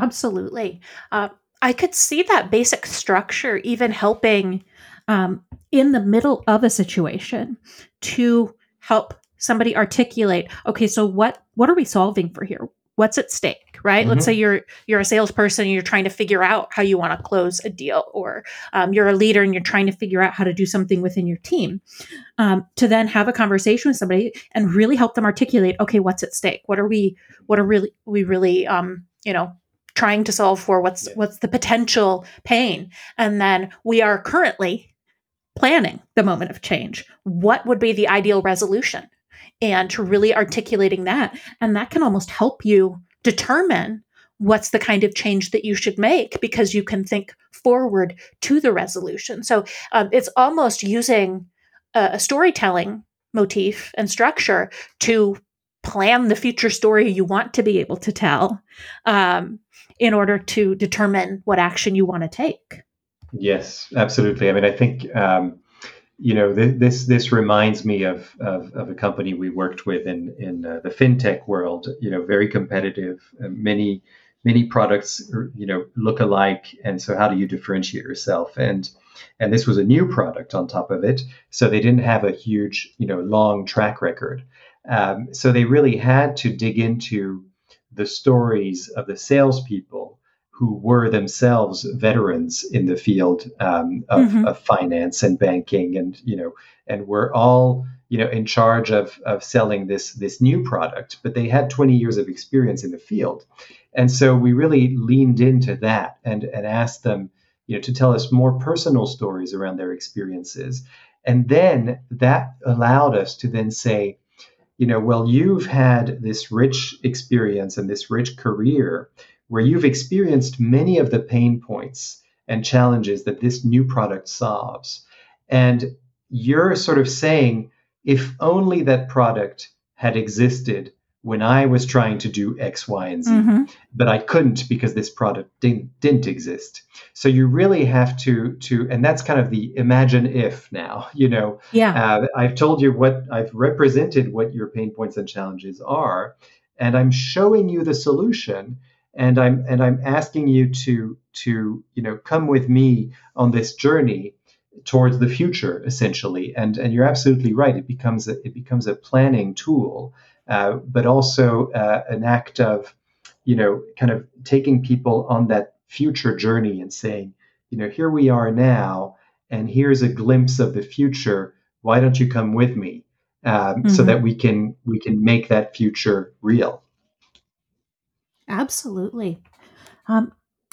Absolutely. Uh, I could see that basic structure even helping um, in the middle of a situation to help somebody articulate okay so what what are we solving for here what's at stake right mm-hmm. let's say you're you're a salesperson and you're trying to figure out how you want to close a deal or um, you're a leader and you're trying to figure out how to do something within your team um, to then have a conversation with somebody and really help them articulate okay what's at stake what are we what are really we really um, you know trying to solve for what's yeah. what's the potential pain and then we are currently planning the moment of change what would be the ideal resolution and to really articulating that. And that can almost help you determine what's the kind of change that you should make because you can think forward to the resolution. So um, it's almost using a, a storytelling motif and structure to plan the future story you want to be able to tell um, in order to determine what action you want to take. Yes, absolutely. I mean, I think um, you know, th- this this reminds me of, of, of a company we worked with in in uh, the fintech world. You know, very competitive. Uh, many many products, you know, look alike, and so how do you differentiate yourself? And and this was a new product on top of it, so they didn't have a huge, you know, long track record. Um, so they really had to dig into the stories of the salespeople who were themselves veterans in the field um, of, mm-hmm. of, finance and banking, and you know, and were all you know in charge of of selling this this new product, but they had 20 years of experience in the field, and so we really leaned into that and and asked them, you know, to tell us more personal stories around their experiences, and then that allowed us to then say. You know, well, you've had this rich experience and this rich career where you've experienced many of the pain points and challenges that this new product solves. And you're sort of saying, if only that product had existed when I was trying to do X, Y, and Z, mm-hmm. but I couldn't because this product didn't, didn't exist. So you really have to to, and that's kind of the imagine if now. You know, yeah. Uh, I've told you what I've represented what your pain points and challenges are, and I'm showing you the solution and I'm and I'm asking you to to you know come with me on this journey towards the future essentially and and you're absolutely right it becomes a, it becomes a planning tool but also uh, an act of you know kind of taking people on that future journey and saying you know here we are now and here's a glimpse of the future why don't you come with me um, mm-hmm. so that we can we can make that future real Absolutely. Um,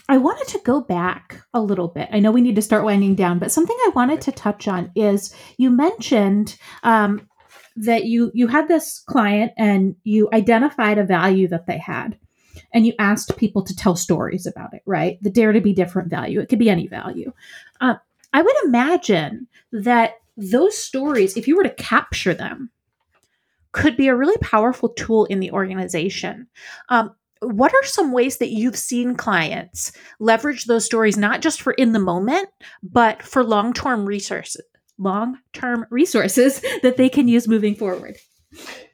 I wanted to go back a little bit. I know we need to start winding down, but something I wanted to touch on is you mentioned um, that you you had this client and you identified a value that they had, and you asked people to tell stories about it. Right, the dare to be different value. It could be any value. Uh, I would imagine that those stories, if you were to capture them, could be a really powerful tool in the organization. Um, what are some ways that you've seen clients leverage those stories not just for in the moment but for long-term resources long-term resources that they can use moving forward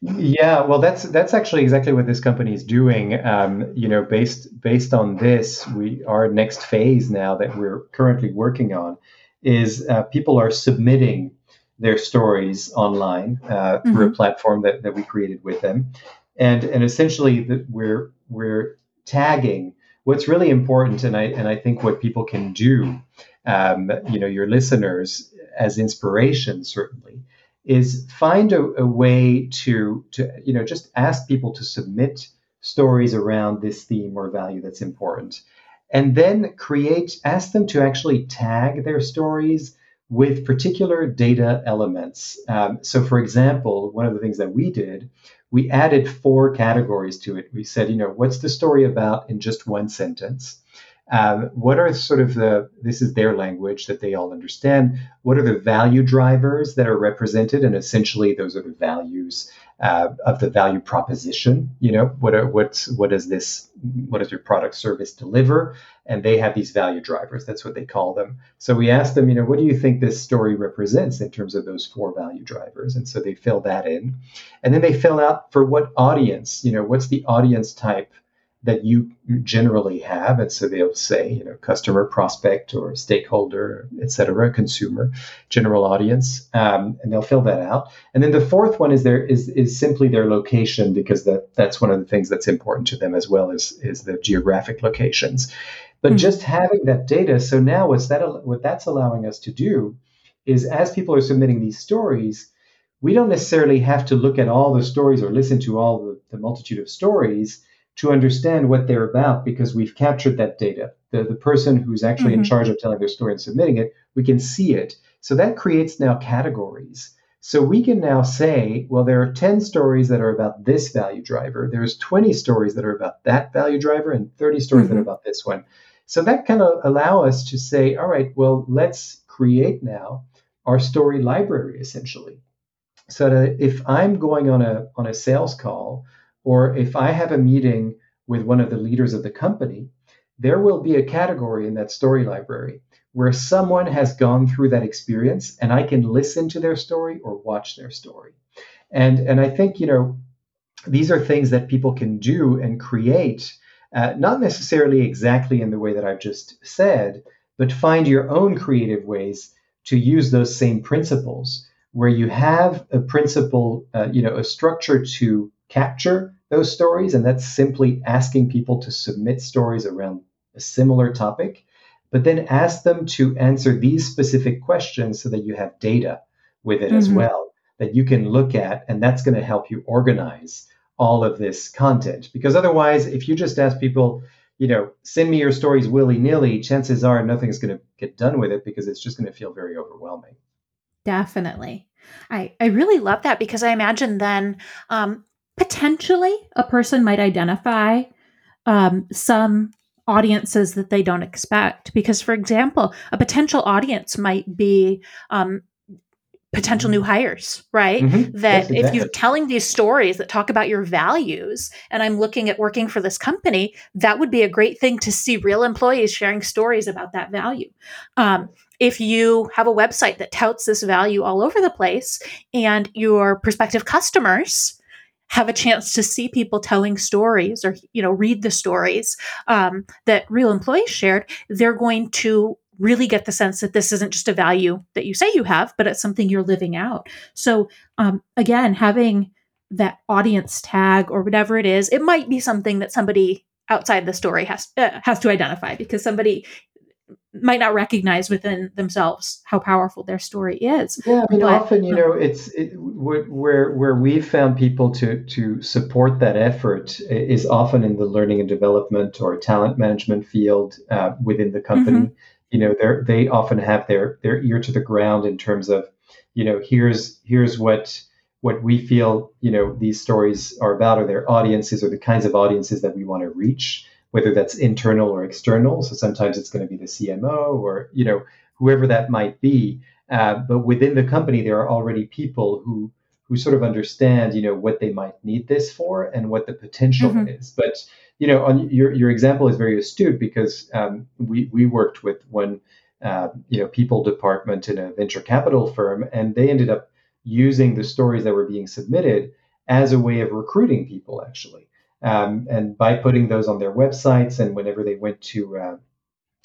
yeah well that's that's actually exactly what this company is doing um, you know based based on this we our next phase now that we're currently working on is uh, people are submitting their stories online uh, mm-hmm. through a mm-hmm. platform that, that we created with them and and essentially the, we're we're tagging what's really important and i and i think what people can do um, you know your listeners as inspiration certainly is find a, a, way to to you know just ask people to submit stories around this theme or value that's important and then create ask them to actually tag their stories with particular data elements um, so for example one of the things that we did we added four categories to it. We said, you know, what's the story about in just one sentence? Um, what are sort of the, this is their language that they all understand. What are the value drivers that are represented? And essentially, those are the values uh, of the value proposition. You know, what are, what's, what does this, what does your product service deliver? And they have these value drivers. That's what they call them. So we asked them, you know, what do you think this story represents in terms of those four value drivers? And so they fill that in. And then they fill out for what audience, you know, what's the audience type that you generally have. And so they'll say, you know, customer, prospect, or stakeholder, et cetera, consumer, general audience, um, and they'll fill that out. And then the fourth one is there is is simply their location because that that's one of the things that's important to them as well as is the geographic locations. But mm-hmm. just having that data, so now what's that what that's allowing us to do is as people are submitting these stories, we don't necessarily have to look at all the stories or listen to all the, the multitude of stories to understand what they're about because we've captured that data. The, the person who's actually mm-hmm. in charge of telling their story and submitting it, we can see it. So that creates now categories. So we can now say, well, there are 10 stories that are about this value driver. There's 20 stories that are about that value driver and 30 stories mm-hmm. that are mm-hmm. about this one. So that kind of allow us to say, all right, well, let's create now our story library essentially. So that if I'm going on a on a sales call or if I have a meeting with one of the leaders of the company, there will be a category in that story library where someone has gone through that experience and I can listen to their story or watch their story. And, and I think, you know, these are things that people can do and create, uh, not necessarily exactly in the way that I've just said, but find your own creative ways to use those same principles where you have a principle, uh, you know, a structure to capture those stories, and that's simply asking people to submit stories around a similar topic, but then ask them to answer these specific questions so that you have data with it mm-hmm. as well that you can look at, and that's going to help you organize all of this content. Because otherwise, if you just ask people, you know, send me your stories willy nilly, chances are nothing's going to get done with it because it's just going to feel very overwhelming. Definitely. I, I really love that because I imagine then um, potentially a person might identify um, some audiences that they don't expect. Because, for example, a potential audience might be um, potential new hires, right? Mm-hmm. That yes, if you're telling these stories that talk about your values, and I'm looking at working for this company, that would be a great thing to see real employees sharing stories about that value. Um, if you have a website that touts this value all over the place and your prospective customers have a chance to see people telling stories or you know read the stories um, that real employees shared they're going to really get the sense that this isn't just a value that you say you have but it's something you're living out. So um, again having that audience tag or whatever it is it might be something that somebody outside the story has uh, has to identify because somebody might not recognize within themselves how powerful their story is. Yeah, I mean, but, often you know, it's it, where where we've found people to to support that effort is often in the learning and development or talent management field uh, within the company. Mm-hmm. You know, they they often have their their ear to the ground in terms of, you know, here's here's what what we feel you know these stories are about or their audiences or the kinds of audiences that we want to reach whether that's internal or external. So sometimes it's going to be the CMO or you know whoever that might be. Uh, but within the company, there are already people who who sort of understand you know what they might need this for and what the potential mm-hmm. is. But you know, on your your example is very astute because um, we we worked with one uh, you know people department in a venture capital firm, and they ended up using the stories that were being submitted as a way of recruiting people actually um, and by putting those on their websites and whenever they went to uh,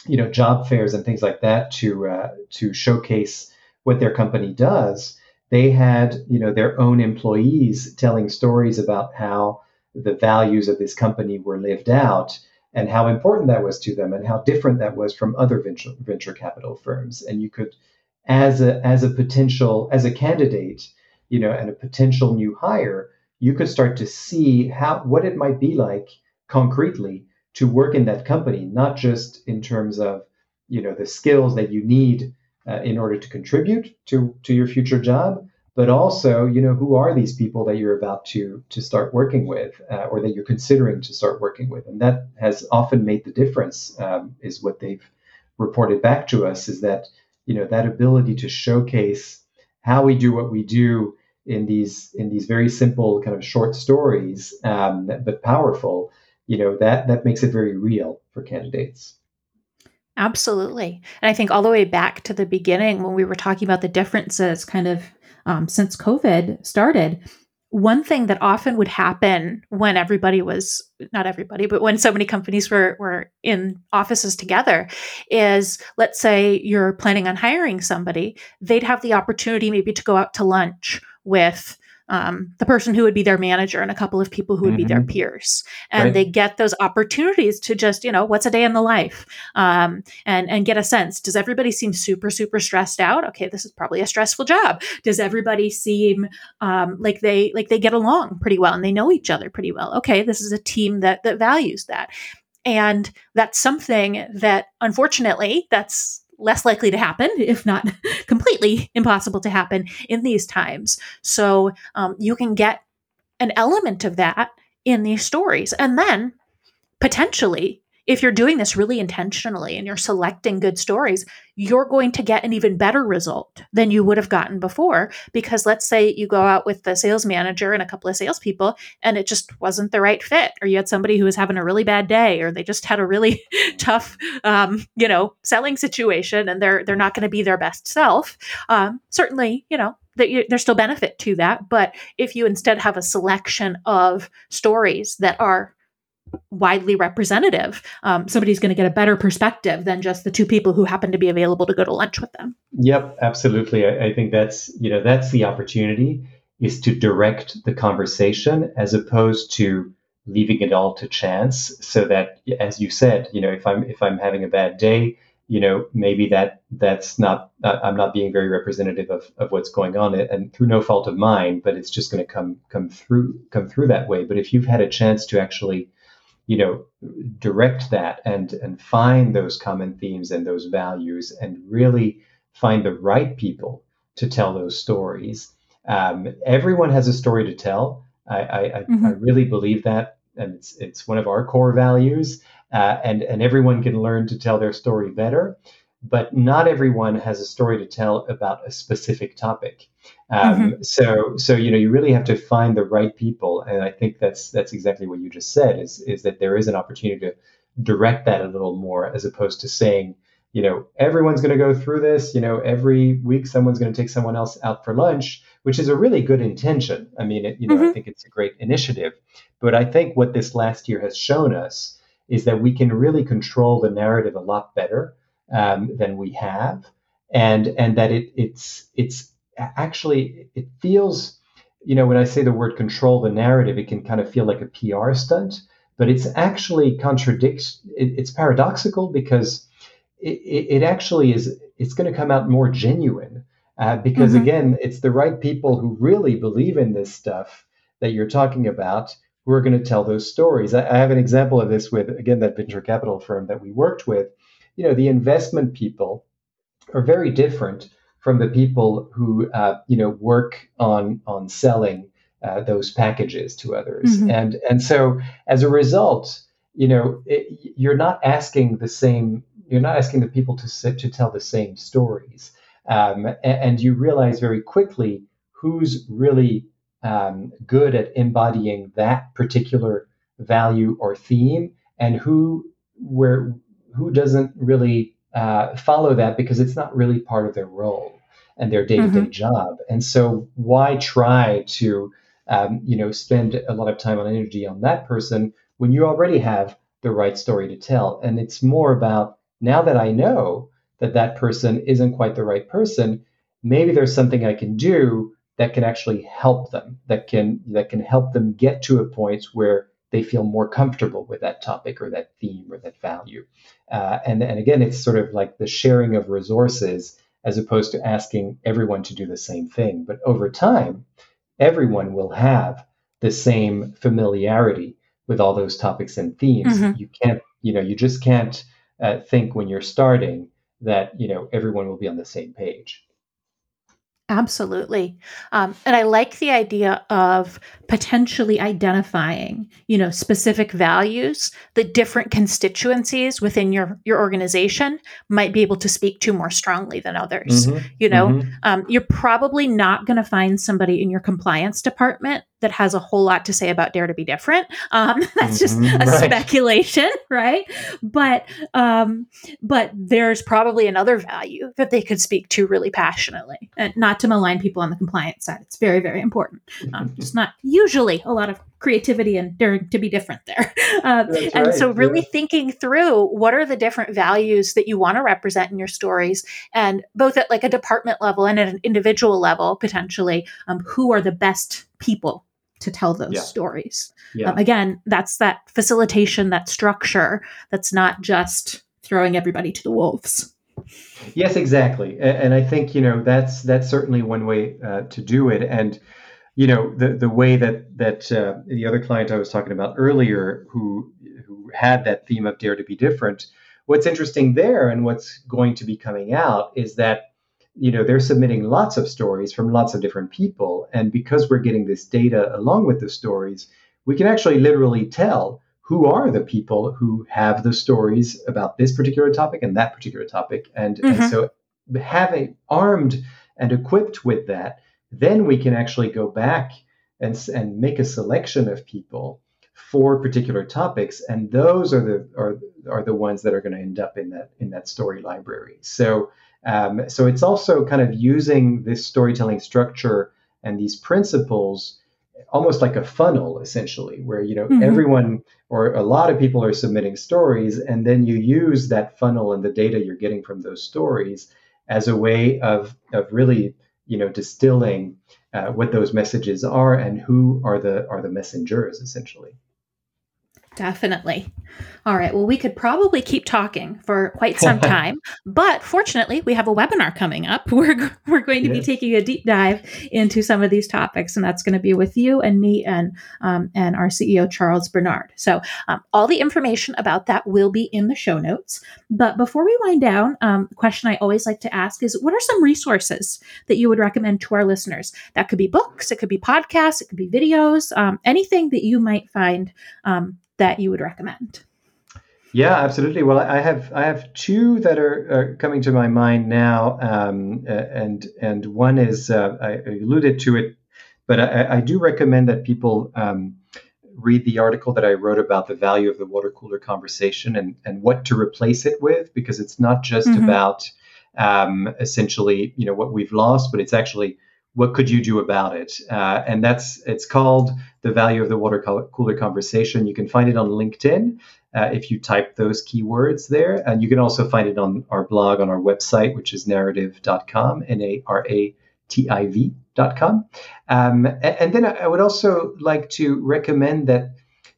you know job fairs and things like that to uh, to showcase what their company does, they had you know their own employees telling stories about how the values of this company were lived out and how important that was to them and how different that was from other venture, venture capital firms. And you could as a as a potential as a candidate you know and a potential new hire you could start to see how what it might be like concretely to work in that company, not just in terms of you know the skills that you need uh, in order to contribute to to your future job, but also you know who are these people that you're about to to start working with uh, or that you're considering to start working with, and that has often made the difference. Um, is what they've reported back to us is that you know that ability to showcase how we do what we do in these in these very simple kind of short stories, um, but powerful, you know that that makes it very real for candidates. Absolutely, and I think all the way back to the beginning when we were talking about the differences, kind of um, since COVID started, one thing that often would happen when everybody was not everybody, but when so many companies were were in offices together is let's say you're planning on hiring somebody, they'd have the opportunity maybe to go out to lunch with um, the person who would be their manager and a couple of people who would mm-hmm. be their mm-hmm. peers and right. they get those opportunities to just you know what's a day in the life um, and and get a sense does everybody seem super super stressed out okay this is probably a stressful job does everybody seem um, like they like they get along pretty well and they know each other pretty well okay this is a team that that values that and that's something that unfortunately that's less likely to happen, if not completely impossible to happen in these times. So um, you can get an element of that in these stories. And then potentially if you're doing this really intentionally and you're selecting good stories, you're going to get an even better result than you would have gotten before. Because let's say you go out with the sales manager and a couple of salespeople and it just wasn't the right fit, or you had somebody who was having a really bad day, or they just had a really tough, um, you know, selling situation and they're they're not going to be their best self. Um, certainly, you know, that you, there's still benefit to that. But if you instead have a selection of stories that are widely representative, um, somebody's going to get a better perspective than just the two people who happen to be available to go to lunch with them. Yep, absolutely. I, I think that's you know that's the opportunity is to direct the conversation as opposed to leaving it all to chance. So that, as you said, you know, if I'm if I'm having a bad day, you know, maybe that that's not uh, I'm not being very representative of, of what's going on, and through no fault of mine, but it's just going to come come through come through that way. But if you've had a chance to actually you know direct that and and find those common themes and those values and really find the right people to tell those stories. Um, everyone has a story to tell. I I, mm-hmm. I, really believe that and it's it's one of our core values uh, and and everyone can learn to tell their story better but not everyone has a story to tell about a specific topic. Um, mm-hmm. So, so you know, you really have to find the right people, and I think that's that's exactly what you just said. Is is that there is an opportunity to direct that a little more, as opposed to saying, you know, everyone's going to go through this. You know, every week someone's going to take someone else out for lunch, which is a really good intention. I mean, it, you know, mm-hmm. I think it's a great initiative. But I think what this last year has shown us is that we can really control the narrative a lot better um, than we have, and and that it it's it's actually it feels you know when I say the word control the narrative, it can kind of feel like a PR stunt, but it's actually contradicts. It, it's paradoxical because it, it, actually is. It's going to come out more genuine uh, because mm-hmm. again, it's the right people who really believe in this stuff that you're talking about who are going to tell those stories. I, I have an example of this with again that venture capital firm that we worked with you know, the investment people are very different from the people who, uh, you know, work on on selling uh, those packages to others. Mm-hmm. And and so as a result, you know, it, you're not asking the same. You're not asking the people to sit to tell the same stories. Um, and, and, you realize very quickly who's really um, good at embodying that particular value or theme, and who where who doesn't really uh, follow that because it's not really part of their role and their day-to-day mm-hmm. job and so why try to um, you know spend a lot of time and energy on that person when you already have the right story to tell and it's more about now that i know that that person isn't quite the right person maybe there's something i can do that can actually help them that can that can help them get to a point where they feel more comfortable with that topic or that theme or that value. Uh, and, and again, it's sort of like the sharing of resources as opposed to asking everyone to do the same thing. But over time, everyone will have the same familiarity with all those topics and themes. Mm-hmm. You can't, you know, you just can't uh, think when you're starting that, you know, everyone will be on the same page. Absolutely. Um, and I like the idea of potentially identifying, you know, specific values that different constituencies within your, your organization might be able to speak to more strongly than others. Mm-hmm. You know, mm-hmm. um, you're probably not going to find somebody in your compliance department that has a whole lot to say about Dare to Be Different. Um, that's just mm-hmm. a right. speculation, right? But um, but there's probably another value that they could speak to really passionately, and not to malign people on the compliance side. It's very, very important. Um, it's not usually a lot of creativity and daring to be different there. Um, and right, so, really yeah. thinking through what are the different values that you want to represent in your stories, and both at like a department level and at an individual level, potentially, um, who are the best people to tell those yeah. stories. Yeah. Um, again, that's that facilitation, that structure that's not just throwing everybody to the wolves. Yes, exactly, and, I think you know that's that's certainly one way uh, to do it, and you know the the way that that uh, the other client I was talking about earlier, who who had that theme of dare to be different. What's interesting there, and what's going to be coming out, is that you know they're submitting lots of stories from lots of different people and because we're getting this data along with the stories we can actually literally tell who are the people who have the stories about this particular topic and that particular topic. And, mm-hmm. and so having armed and equipped with that then we can actually go back and, and make a selection of people for particular topics. And those are the are, are the ones that are going to end up in that in that story library. So um, so it's also kind of using this storytelling structure and these principles almost like a funnel essentially where you know mm-hmm. everyone or a lot of people are submitting stories and then you use that funnel and the data you're getting from those stories as a way of of really you know distilling uh, what those messages are and who are the are the messengers essentially Definitely. All right. Well, we could probably keep talking for quite some time, but fortunately, we have a webinar coming up. We're we're going to yes. be taking a deep dive into some of these topics, and that's going to be with you and me and um, and our CEO Charles Bernard. So, um, all the information about that will be in the show notes. But before we wind down, um, the question I always like to ask is, what are some resources that you would recommend to our listeners? That could be books, it could be podcasts, it could be videos, um, anything that you might find um, that you would recommend? Yeah, absolutely. Well, I have I have two that are, are coming to my mind now, um, and and one is uh, I alluded to it, but I, I do recommend that people um, read the article that I wrote about the value of the water cooler conversation and and what to replace it with, because it's not just mm-hmm. about um, essentially you know what we've lost, but it's actually what could you do about it? Uh, and that's it's called the value of the water cooler conversation. You can find it on LinkedIn uh, if you type those keywords there, and you can also find it on our blog on our website, which is narativ.com, n a r a t i v.com. Um, and, and then I would also like to recommend that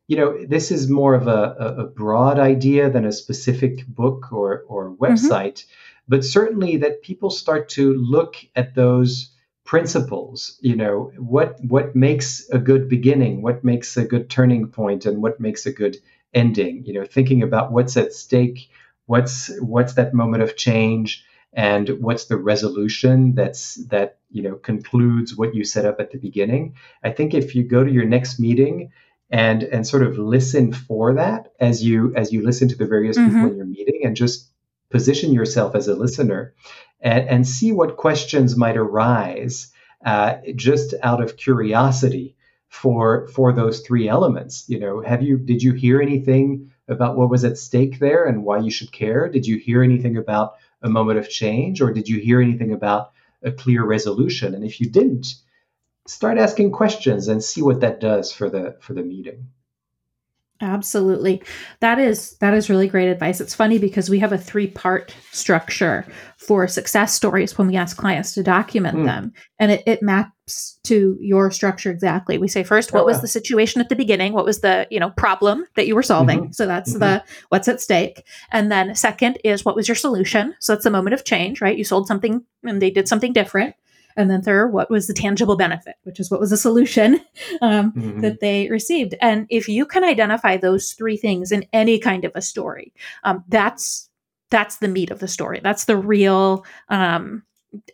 you know, this is more of a, a, broad idea than a specific book or, or mm-hmm. website, mm-hmm. but certainly that people start to look at those principles you know what what makes a good beginning what makes a good turning point and what makes a good ending you know thinking about what's at stake what's what's that moment of change and what's the resolution that's that you know concludes what you set up at the beginning i think if you go to your next meeting and and sort of listen for that as you as you listen to the various mm-hmm. people in your meeting and just position yourself as a listener and, and see what questions might arise uh, just out of curiosity for for those three elements. You know, have you did you hear anything about what was at stake there and why you should care? Did you hear anything about a moment of change, or did you hear anything about a clear resolution? And if you didn't, start asking questions and see what that does for the for the meeting. Absolutely. That is that is really great advice. It's funny because we have a three-part structure for success stories when we ask clients to document mm. them. And it, it maps to your structure exactly. We say first, what was the situation at the beginning? What was the, you know, problem that you were solving? Mm-hmm. So that's mm-hmm. the what's at stake. And then second is what was your solution? So that's the moment of change, right? You sold something and they did something different. And then third, what was the tangible benefit, which is what was the solution um, mm-hmm. that they received. And if you can identify those three things in any kind of a story, um, that's that's the meat of the story. That's the real. Um,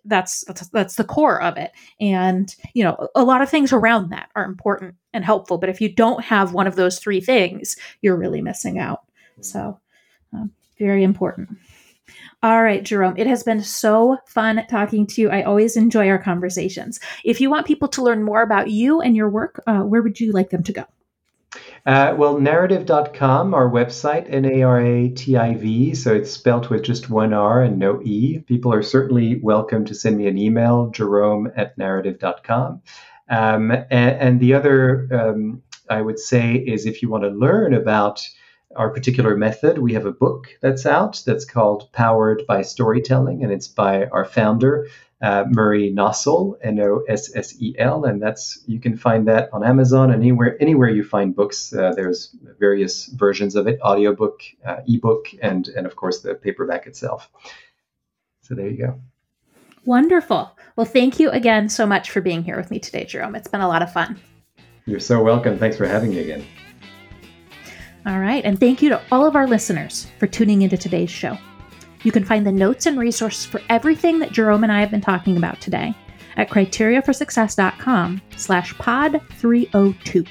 that's, that's that's the core of it. And you know, a lot of things around that are important and helpful. But if you don't have one of those three things, you're really missing out. So, um, very important. All right, Jerome, it has been so fun talking to you. I always enjoy our conversations. If you want people to learn more about you and your work, uh, where would you like them to go? Uh, well, narativ.com, our website, N A R A T I V, so it's spelled with just one R and no E. People are certainly welcome to send me an email, jerome at narativ.com. Um, and, and, the other, um, I would say, is if you want to learn about our particular method, we have a book that's out that's called Powered by Storytelling, and it's by our founder, uh, Murray Nossel, N-O-S-S-E-L, and that's you can find that on Amazon and anywhere anywhere you find books. Uh, there's various versions of it: audiobook, uh, ebook, and and of course the paperback itself. So there you go. Wonderful. Well, thank you again so much for being here with me today, Jerome. It's been a lot of fun. You're so welcome. Thanks for having me again. All right, and thank you to all of our listeners for tuning into today's show. You can find the notes and resources for everything that Jerome and I have been talking about today at criteriaforsuccess.com slash pod 302.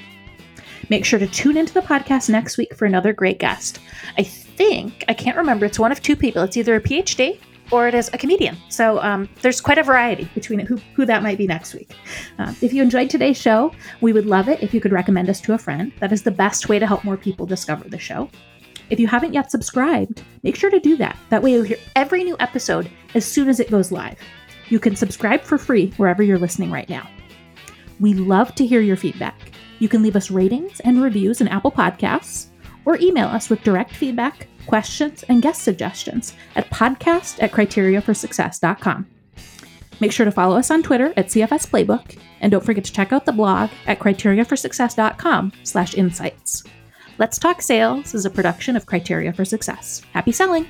Make sure to tune into the podcast next week for another great guest. I think, I can't remember, it's one of two people. It's either a PhD or it is a comedian. So um, there's quite a variety between who, who that might be next week. Uh, if you enjoyed today's show, we would love it if you could recommend us to a friend. That is the best way to help more people discover the show. If you haven't yet subscribed, make sure to do that. That way you'll hear every new episode as soon as it goes live. You can subscribe for free wherever you're listening right now. We love to hear your feedback. You can leave us ratings and reviews in Apple Podcasts or email us with direct feedback, questions, and guest suggestions at podcast at criteriaforsuccess.com. Make sure to follow us on Twitter at CFS Playbook, and don't forget to check out the blog at criteriaforsuccess.com slash insights. Let's Talk Sales is a production of Criteria for Success. Happy selling!